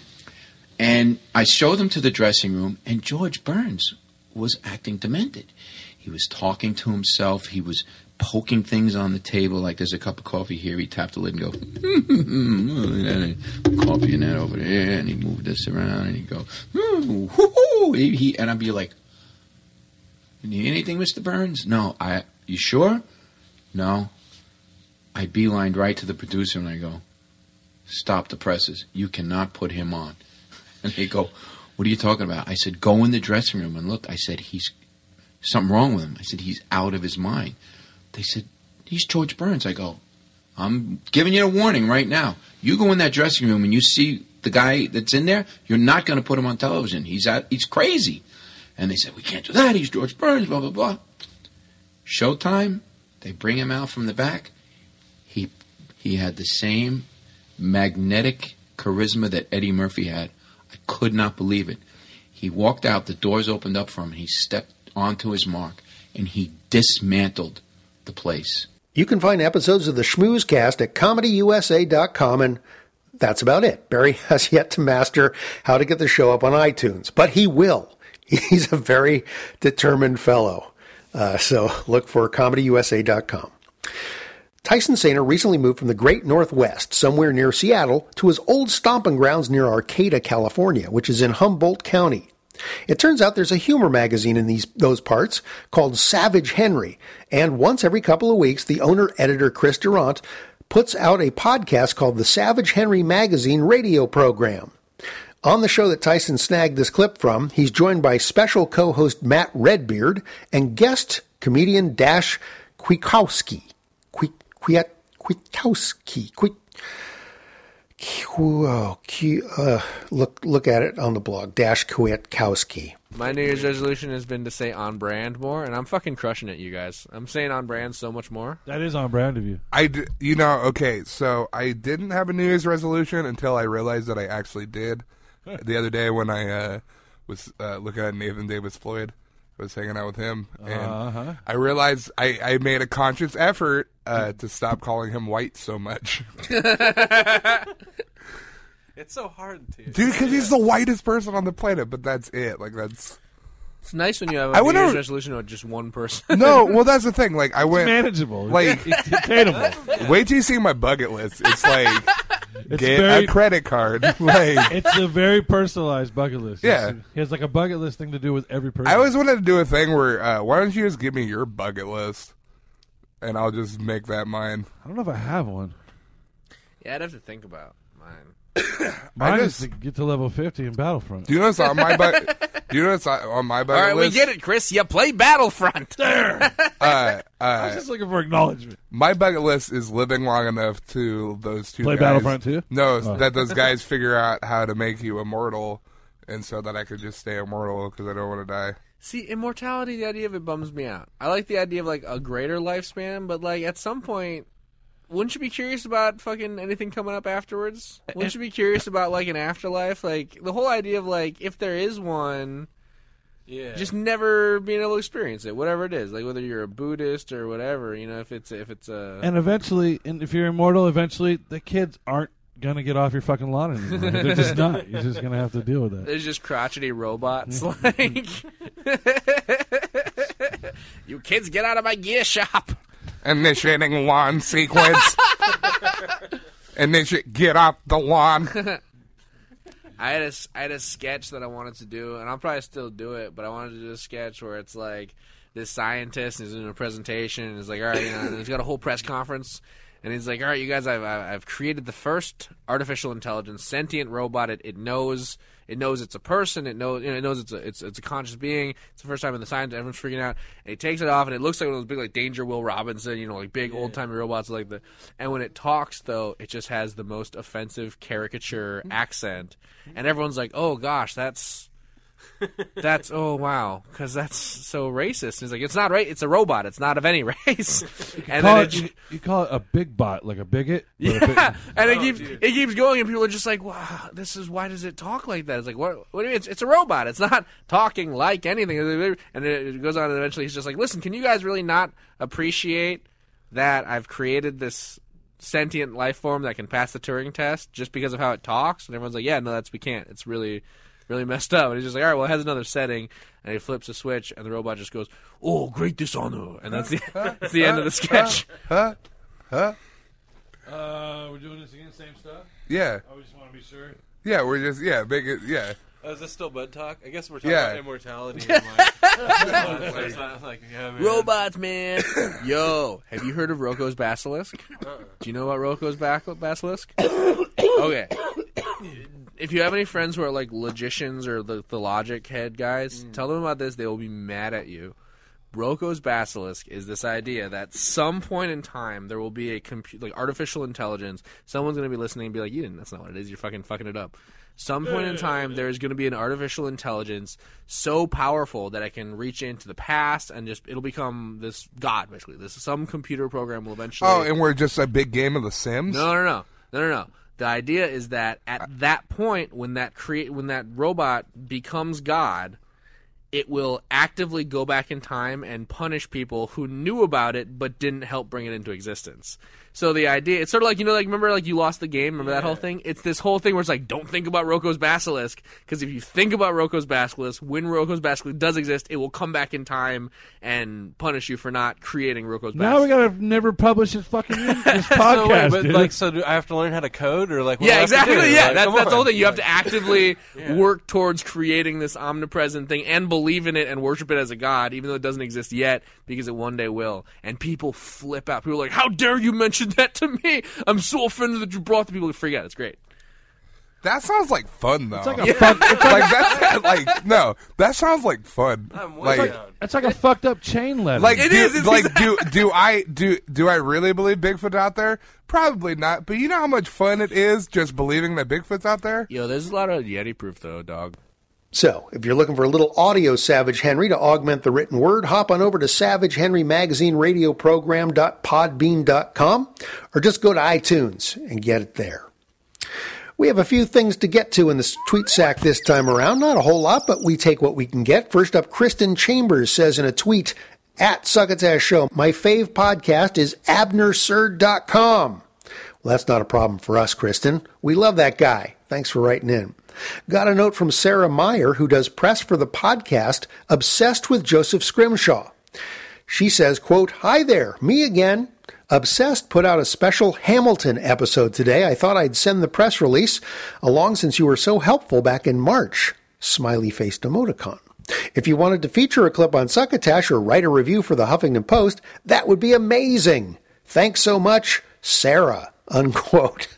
and I show them to the dressing room, and George Burns was acting demented. He was talking to himself. He was poking things on the table, like there's a cup of coffee here. He tapped the lid and go, hmm, coffee in that over there, and he moved this around, and he'd go, hmm, "Ooh, hoo, hoo." He, he, and I'd be like, "Need anything, Mr. Burns? No. I. You sure? No. I beelined right to the producer and I go, stop the presses. You cannot put him on. And they go, what are you talking about? I said, go in the dressing room and look. I said, he's something wrong with him. I said, he's out of his mind. They said, he's George Burns. I go, I'm giving you a warning right now. You go in that dressing room and you see the guy that's in there, you're not going to put him on television. He's out, he's crazy. And they said, we can't do that. He's George Burns, blah, blah, blah. Showtime, they bring him out from the back. He he had the same magnetic charisma that Eddie Murphy had. I could not believe it. He walked out, the doors opened up for him, he stepped onto his mark, and he dismantled the place. You can find episodes of the Schmooze Cast at ComedyUSA.com, and that's about it. Barry has yet to master how to get the show up on iTunes, but he will. He's a very determined fellow. Uh, so look for ComedyUSA.com. Tyson Saner recently moved from the great Northwest, somewhere near Seattle, to his old stomping grounds near Arcata, California, which is in Humboldt County. It turns out there's a humor magazine in these those parts called Savage Henry, and once every couple of weeks, the owner editor Chris Durant puts out a podcast called the Savage Henry Magazine radio program. On the show that Tyson snagged this clip from, he's joined by special co-host Matt Redbeard and guest comedian Dash Kwiatkowski. Kwi- Kwiat- Kwiatkowski. Kwi- Whoa, Q, uh, look look at it on the blog. Dash Kwiatkowski. My New Year's resolution has been to say on brand more, and I'm fucking crushing it, you guys. I'm saying on brand so much more. That is on brand of you. I, d- you know, okay, so I didn't have a New Year's resolution until I realized that I actually did. the other day when I uh, was uh, looking at Nathan Davis Floyd, I was hanging out with him, and Uh-huh. I realized I, I made a conscious effort uh, to stop calling him white so much. It's so hard to. Dude, because he's the whitest person on the planet, but that's it. Like, that's. It's nice when you have a I New would Year's never- resolution with just one person. No, well, that's the thing. Like, I went manageable. Like, It's attainable. Wait till you see my bucket list. It's like It's get very- a credit card. Like, it's a very personalized bucket list. Yeah. It's- he has like a bucket list thing to do with every person. I always wanted to do a thing where uh, why don't you just give me your bucket list, and I'll just make that mine. I don't know if I have one. yeah, I'd have to think about mine. Mine I is to get to level fifty in Battlefront. Do you know what's on my bucket? do you know what's on on my All bucket right, we get it, Chris. You play Battlefront. There. Uh, uh, I was just looking for acknowledgement. My bucket list is living long enough to those two Play guys. Battlefront too? No, Oh. that those guys figure out how to make you immortal, and so that I could just stay immortal because I don't want to die. See, immortality, the idea of it bums me out. I like the idea of like a greater lifespan, but like at some point, wouldn't you be curious about fucking anything coming up afterwards? Eh, wouldn't eh. you be curious about like an afterlife? Like the whole idea of like if there is one, Yeah. just never being able to experience it, whatever it is. Like whether you're a Buddhist or whatever, you know, if it's if it's a And eventually, and if you're immortal, eventually the kids aren't gonna get off your fucking lawn anymore. They're just not. You're just gonna have to deal with that. There's just crotchety robots like You kids get out of my gear shop. Initiating lawn sequence. Initiate. Get off the lawn. I had a, s- I had a sketch that I wanted to do, and I'll probably still do it, but I wanted to do a sketch where it's like this scientist is doing a presentation, and he's like, all right, you know, and he's got a whole press conference, and he's like, all right, you guys, I've, I've I've created the first artificial intelligence, sentient robot. It, it knows it knows it's a person. It knows you know, it knows it's a it's it's a conscious being. It's the first time in the science. Everyone's freaking out. And he takes it off, and it looks like one of those big like Danger Will Robinson, you know, like big old timey robots like the. And when it talks, though, it just has the most offensive caricature mm-hmm. accent, and everyone's like, oh gosh, that's. That's oh wow, because that's so racist. He's like, it's not right. It's a robot. It's not of any race. and then it, it, you, you call it a big bot, like a bigot. but a yeah, big- and it oh, keeps it keeps going, and people are just like, "Wow, this is why does it talk like that?" It's like, "What? What do you mean? It's, it's a robot. It's not talking like anything." And it goes on, and eventually he's just like, "Listen, can you guys really not appreciate that I've created this sentient life form that can pass the Turing test just because of how it talks?" And everyone's like, "Yeah, no, that's we can't. It's really." Really messed up, and he's just like, "All right, well, it has another setting," and he flips a switch, and the robot just goes, "Oh, great dishonor," and that's the that's the end of the sketch. Huh? Huh? Uh, we're doing this again, same stuff. Yeah. I just want to be sure. Yeah, we're just yeah, big it yeah. Oh, is this still bud talk? I guess we're talking Yeah. about immortality. and like, it's not like, yeah, man. Robots, man. Yo, have you heard of Roko's basilisk? Do you know about Roko's bac- basilisk? okay. If you have any friends who are like logicians or the, the logic head guys, mm. tell them about this. They will be mad at you. Roko's basilisk is this idea that some point in time there will be a compu- like artificial intelligence. Someone's going to be listening and be like, "You didn't. That's not what it is. You're fucking fucking it up." Some point in time there is going to be an artificial intelligence so powerful that it can reach into the past and just it'll become this god basically. This some computer program will eventually. Oh, and we're just a big game of The Sims. No, no, no, no, no, no. The idea is that at uh, that point, when that create when that robot becomes God, it will actively go back in time and punish people who knew about it but didn't help bring it into existence. So the idea, it's sort of like you know, like remember, like you lost the game. Remember that whole thing? It's this whole thing where it's like, don't think about Roko's basilisk because if you think about Roko's basilisk, when Roko's basilisk does exist, it will come back in time and punish you for not creating Roko's. basilisk. Now we gotta never publish this fucking this So, podcast, wait, but dude. like, so do I have to learn how to code, or like, what do I yeah, have to exactly. do? Yeah, Like, that's come that's the whole thing. You have to actively work towards creating this omnipresent thing and believe in it and worship it as a god, even though it doesn't exist yet, because it one day will. And people flip out. People are like, "How dare you mention that to me? I'm so offended that you brought the people to freak out." It's great. That sounds like fun though. It's like a fuck- it's like- that's like no. That sounds like fun. It's like, it's like a fucked up chain letter. Like do, like do do I do do I really believe Bigfoot's out there? Probably not. But you know how much fun it is just believing that Bigfoot's out there. Yo, there's a lot of Yeti proof though, dog. So, if you're looking for a little audio Savage Henry to augment the written word, hop on over to Savage Henry Magazine Radio Program.podbean.com or just go to iTunes and get it there. We have a few things to get to in the tweet sack this time around. Not a whole lot, but we take what we can get. First up, Kristen Chambers says in a tweet at Succotash Show, my fave podcast is abnerserd.com. Well, that's not a problem for us, Kristen. We love that guy. Thanks for writing in. Got a note from Sarah Meyer, who does press for the podcast Obsessed with Joseph Scrimshaw. She says, quote, Hi there, me again. Obsessed put out a special Hamilton episode today. I thought I'd send the press release along since you were so helpful back in March. Smiley faced emoticon. If you wanted to feature a clip on Succotash or write a review for the Huffington Post, that would be amazing. Thanks so much, Sarah. Unquote.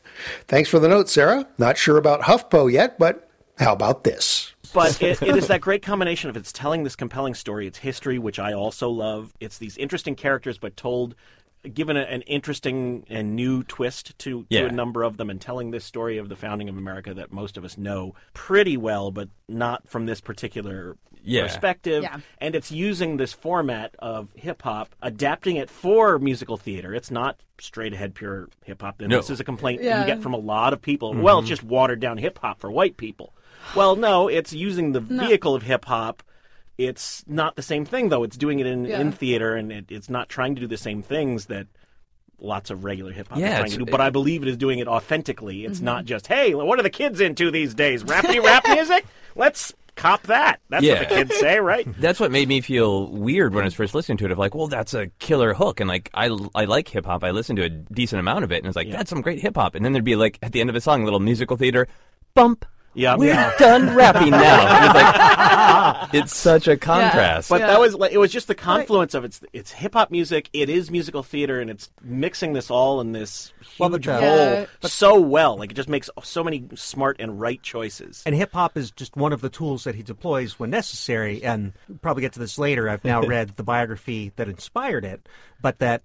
Thanks for the note, Sarah. Not sure about HuffPo yet, but how about this? But it, it is that great combination of it's telling this compelling story, it's history, which I also love. It's these interesting characters, but told, given a, an interesting and new twist to, Yeah. to a number of them, and telling this story of the founding of America that most of us know pretty well, but not from this particular Yeah. perspective. Yeah. And it's using this format of hip hop, adapting it for musical theater. It's not straight ahead pure hip hop. No. this is a complaint Yeah. you get from a lot of people. Well, it's just watered down hip hop for white people. Well, no, it's using the No. vehicle of hip hop. It's not the same thing, though. It's doing it in, Yeah. in theater, and it, it's not trying to do the same things that lots of regular hip hop Yeah, is trying to do. But I believe it is doing it authentically. It's Mhm. not just, hey, what are the kids into these days? Rappity rap music? Let's cop that. That's what the kids say, right? That's what made me feel weird when I was first listening to it. Of like, well, that's a killer hook, and like I, I like hip hop. I listen to a decent amount of it, and it's like that's some great hip hop. And then there'd be like at the end of a song, a little musical theater, bump. Yeah, we're yeah. done rapping now. It's, like, it's such a contrast. But that was like it was just the confluence of it's it's hip hop music, it is musical theater, and it's mixing this all in this huge bowl Yeah. so well. Like it just makes so many smart and right choices. And hip hop is just one of the tools that he deploys when necessary. And we'll probably get to this later. I've now read the biography that inspired it, but that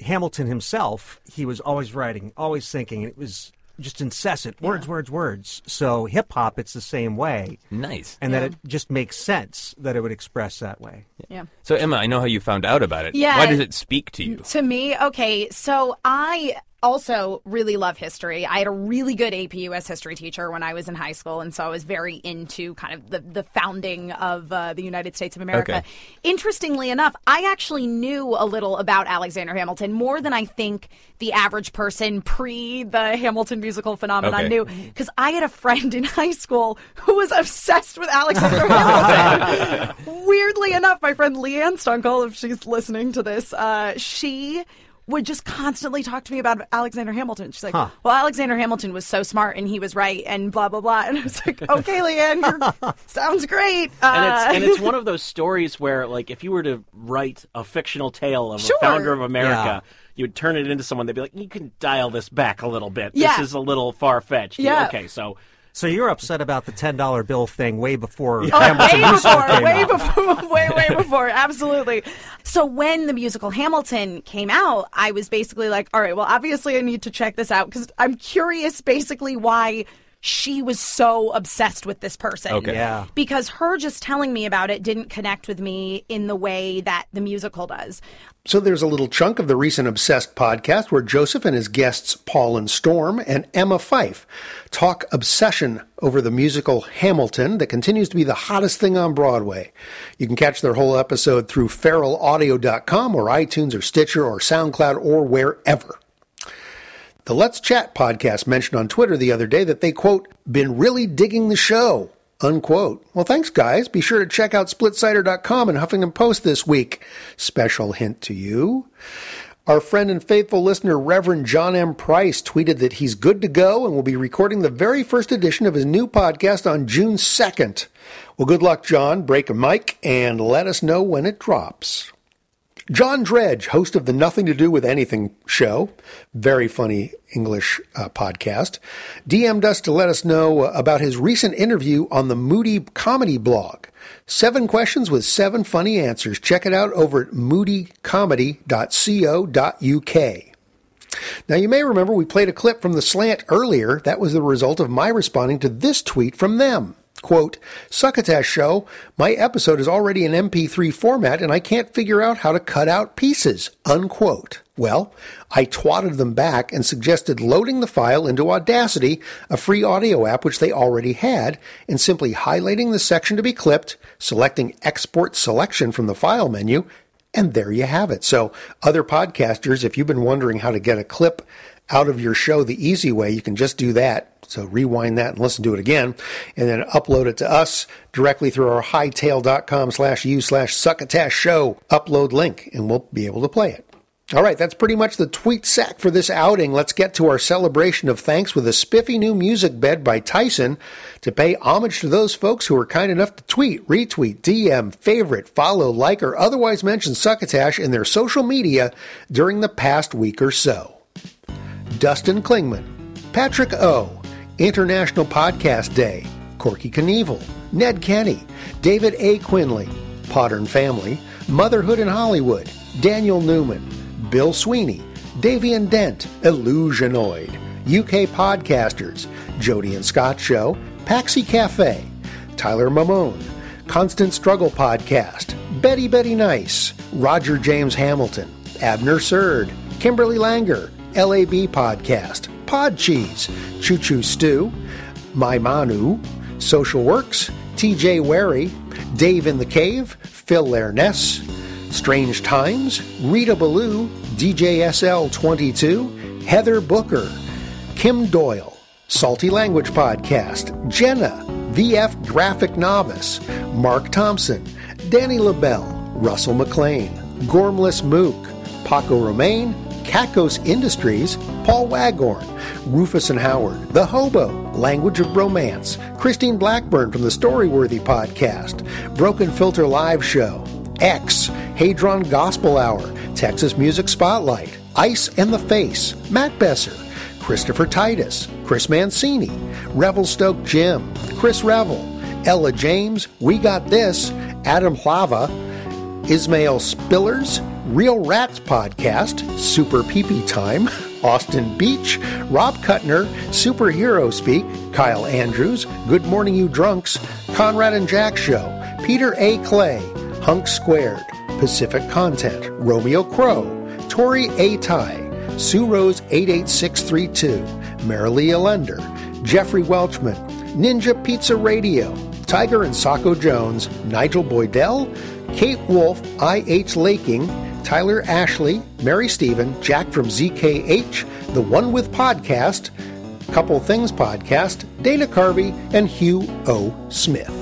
Hamilton himself, he was always writing, always thinking. It was just incessant words, words, words. So hip hop, it's the same way. Nice. And Yeah. that it just makes sense that it would express that way. Yeah. So Emma, I know how you found out about it. Yeah. Why does it speak to you? To me, okay, so I also really love history. I had a really good AP US history teacher when I was in high school, and so I was very into kind of the, the founding of uh, the United States of America. Okay. Interestingly enough, I actually knew a little about Alexander Hamilton, more than I think the average person pre the Hamilton musical phenomenon Okay. knew, because I had a friend in high school who was obsessed with Alexander Hamilton. Weirdly enough, my friend Leanne Stunkel, if she's listening to this, uh, she would just constantly talk to me about Alexander Hamilton. She's like, Huh. "Well, Alexander Hamilton was so smart and he was right and blah blah blah." And I was like, "Okay, Leanne, you're, sounds great." Uh, and it's and it's one of those stories where like if you were to write a fictional tale of Sure. a founder of America, Yeah. you would turn it into someone they'd be like, you can dial this back a little bit. Yeah. This is a little far fetched. Yeah. Okay, so So you're upset about the ten dollar bill thing way before Oh, Hamilton way musical before, came way out. before, way, way before. Absolutely. So when the musical Hamilton came out, I was basically like, all right, well, obviously I need to check this out because I'm curious basically why she was so obsessed with this person. Okay. Yeah. Because her just telling me about it didn't connect with me in the way that the musical does. So there's a little chunk of the recent Obsessed podcast where Joseph and his guests Paul and Storm and Emma Fife talk obsession over the musical Hamilton that continues to be the hottest thing on Broadway. You can catch their whole episode through feralaudio.com or iTunes or Stitcher or SoundCloud or wherever. The Let's Chat podcast mentioned on Twitter the other day that they, quote, been really digging the show, unquote. Well, thanks, guys. Be sure to check out splitsider.com and Huffington Post this week. Special hint to you. Our friend and faithful listener, Reverend John M. Price, tweeted that he's good to go and will be recording the very first edition of his new podcast on June 2nd. Well, good luck, John. Break a mic and let us know when it drops. John Dredge, host of the Nothing to Do with Anything show, very funny English uh, podcast, DM'd us to let us know uh, about his recent interview on the Moody Comedy blog. Seven questions with seven funny answers. Check it out over at moodycomedy.co.uk. Now, you may remember we played a clip from the slant earlier. That was the result of my responding to this tweet from them. Quote, Succotash Show, my episode is already in MP3 format and I can't figure out how to cut out pieces. Unquote. Well, I twatted them back and suggested loading the file into Audacity, a free audio app which they already had, and simply highlighting the section to be clipped, selecting Export Selection from the file menu, and there you have it. So, other podcasters, if you've been wondering how to get a clip out of your show the easy way, you can just do that. So rewind that and listen to it again, and then upload it to us directly through our hightail.com slash u slash succotash show upload link, and we'll be able to play it. All right, that's pretty much the tweet sack for this outing. Let's get to our celebration of thanks with a spiffy new music bed by Tyson to pay homage to those folks who were kind enough to tweet, retweet, DM, favorite, follow, like, or otherwise mention Succotash in their social media during the past week or so. Dustin Klingman, Patrick O., International Podcast Day, Corky Knievel, Ned Kenny, David A. Quinley, Potter Family, Motherhood in Hollywood, Daniel Newman, Bill Sweeney, Davian Dent, Illusionoid, UK Podcasters, Jody and Scott Show, Paxi Cafe, Tyler Mamone, Constant Struggle Podcast, Betty Betty Nice, Roger James Hamilton, Abner Surd, Kimberly Langer, LAB Podcast, Pod Cheese, Choo Choo Stew, My Manu, Social Works, TJ Wary, Dave in the Cave, Phil Leirness, Strange Times, Rita Ballou, DJSL22, Heather Booker, Kim Doyle, Salty Language Podcast, Jenna, VF Graphic Novice, Mark Thompson, Danny LaBelle, Russell McLean, Gormless Mook, Paco Romaine, Kakos Industries, Paul Wagorn, Rufus and Howard, The Hobo, Language of Romance, Christine Blackburn from the Storyworthy Podcast, Broken Filter Live Show, X, Hadron Gospel Hour, Texas Music Spotlight, Ice and the Face, Matt Besser, Christopher Titus, Chris Mancini, Revelstoke Jim, Chris Revel, Ella James, We Got This, Adam Plava, Ismail Spillers, Real Rats Podcast, Super Peepee Time, Austin Beach, Rob Kuttner, Superhero Speak, Kyle Andrews, Good Morning You Drunks, Conrad and Jack Show, Peter A. Clay, Hunk Squared, Pacific Content, Romeo Crow, Tori A. Tai, Sue Rose 88632, Marilee Allender, Jeffrey Welchman, Ninja Pizza Radio, Tiger and Sacco Jones, Nigel Boydell, Kate Wolf, I.H. Laking, Tyler Ashley, Mary Stephen, Jack from ZKH, The One With Podcast, Couple Things Podcast, Dana Carvey, and Hugh O. Smith.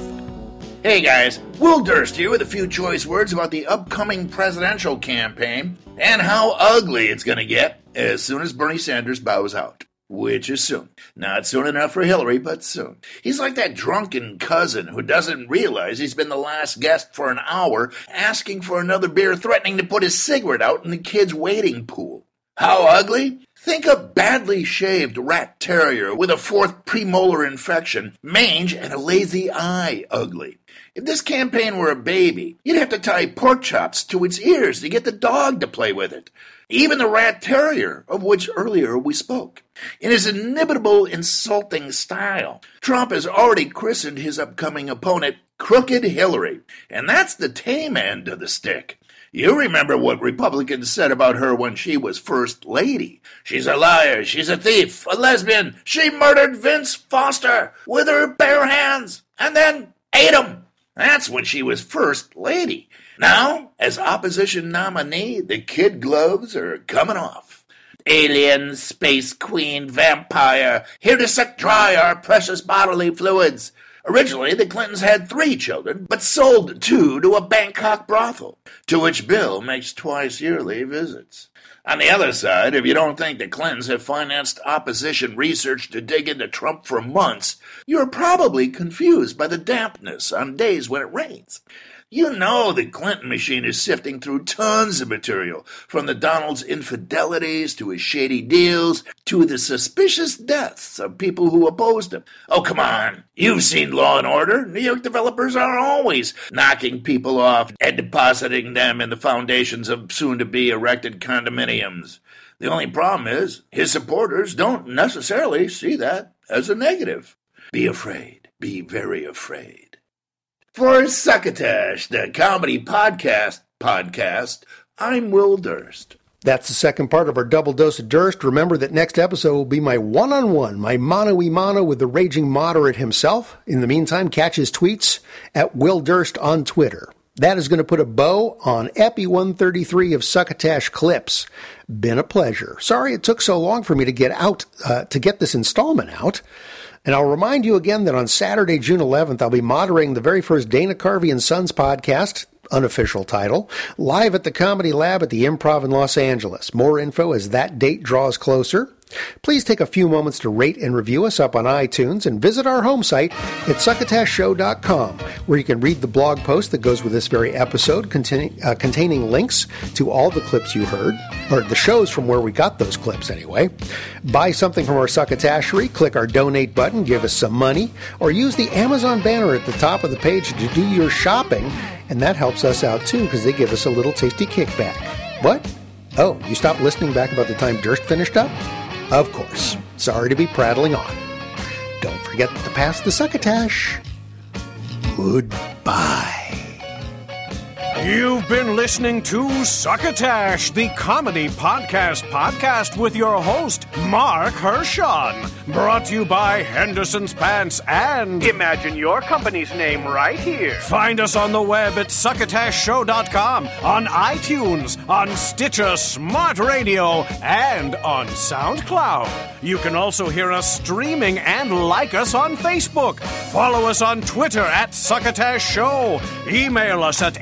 Hey guys, Will Durst here with a few choice words about the upcoming presidential campaign and how ugly it's going to get as soon as Bernie Sanders bows out. Which is soon. Not soon enough for Hillary, but soon. He's like that drunken cousin who doesn't realize he's been the last guest for an hour, asking for another beer, threatening to put his cigarette out in the kids' waiting pool. How ugly? Think a badly shaved rat terrier with a fourth premolar infection, mange, and a lazy eye ugly. If this campaign were a baby, you'd have to tie pork chops to its ears to get the dog to play with it. Even the rat terrier, of which earlier we spoke. In his inimitable, insulting style, Trump has already christened his upcoming opponent Crooked Hillary, and that's the tame end of the stick. You remember what Republicans said about her when she was First Lady. She's a liar, she's a thief, a lesbian, she murdered Vince Foster with her bare hands, and then ate him. That's when she was First Lady. Now, as opposition nominee, the kid gloves are coming off. Alien, space queen, vampire, here to suck dry our precious bodily fluids. Originally, the Clintons had three children, but sold two to a Bangkok brothel, to which Bill makes twice yearly visits. On the other side, if you don't think the Clintons have financed opposition research to dig into Trump for months, you're probably confused by the dampness on days when it rains. You know the Clinton machine is sifting through tons of material, from the Donald's infidelities to his shady deals to the suspicious deaths of people who opposed him. Oh, come on. You've seen Law and Order. New York developers are always knocking people off and depositing them in the foundations of soon to be erected condominiums. The only problem is his supporters don't necessarily see that as a negative. Be afraid. Be very afraid. For Succotash, the comedy podcast podcast, I'm Will Durst. That's the second part of our double dose of Durst. Remember that next episode will be my one on one, my mano y mano with the raging moderate himself. In the meantime, catch his tweets at Will Durst on Twitter. That is going to put a bow on Epi 133 of Succotash Clips. Been a pleasure. Sorry it took so long for me to get out, uh, to get this installment out. And I'll remind you again that on Saturday, June 11th, I'll be moderating the very first Dana Carvey and Sons podcast, unofficial title, live at the Comedy Lab at the Improv in Los Angeles. More info as that date draws closer. Please take a few moments to rate and review us up on iTunes and visit our home site at succotashshow.com, where you can read the blog post that goes with this very episode containing, uh, containing links to all the clips you heard, or the shows from where we got those clips anyway. Buy something from our succotashery, click our donate button, give us some money, or use the Amazon banner at the top of the page to do your shopping, and that helps us out too because they give us a little tasty kickback. What? Oh, you stopped listening back about the time Durst finished up? Of course. Sorry to be prattling on. Don't forget to pass the succotash. Goodbye. You've been listening to Succotash, the comedy podcast podcast with your host, Mark Hershon. Brought to you by Henderson's Pants and. Imagine your company's name right here. Find us on the web at succotashshow.com, on iTunes, on Stitcher Smart Radio, and on SoundCloud. You can also hear us streaming and like us on Facebook. Follow us on Twitter at Succotash Show. Email us at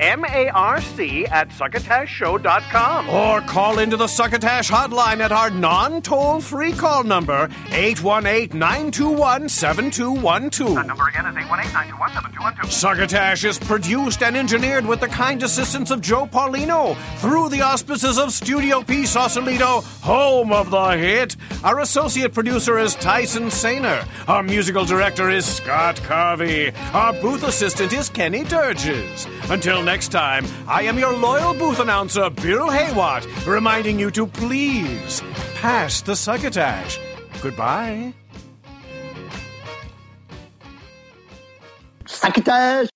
M-A-R-C at succotashshow.com. or call into the Succotash hotline at our non toll free call number, 818 921 7212. Number again is 818-921-7212. Succotash is produced and engineered with the kind assistance of Joe Paulino through the auspices of Studio P Sausalito, home of the hit. Our associate producer is Tyson Saner. Our musical director is Scott Carvey. Our booth assistant is Kenny Durges. Until next time, I am your loyal booth announcer, Bill Haywatt, reminding you to please pass the succotash. Goodbye. Succotash!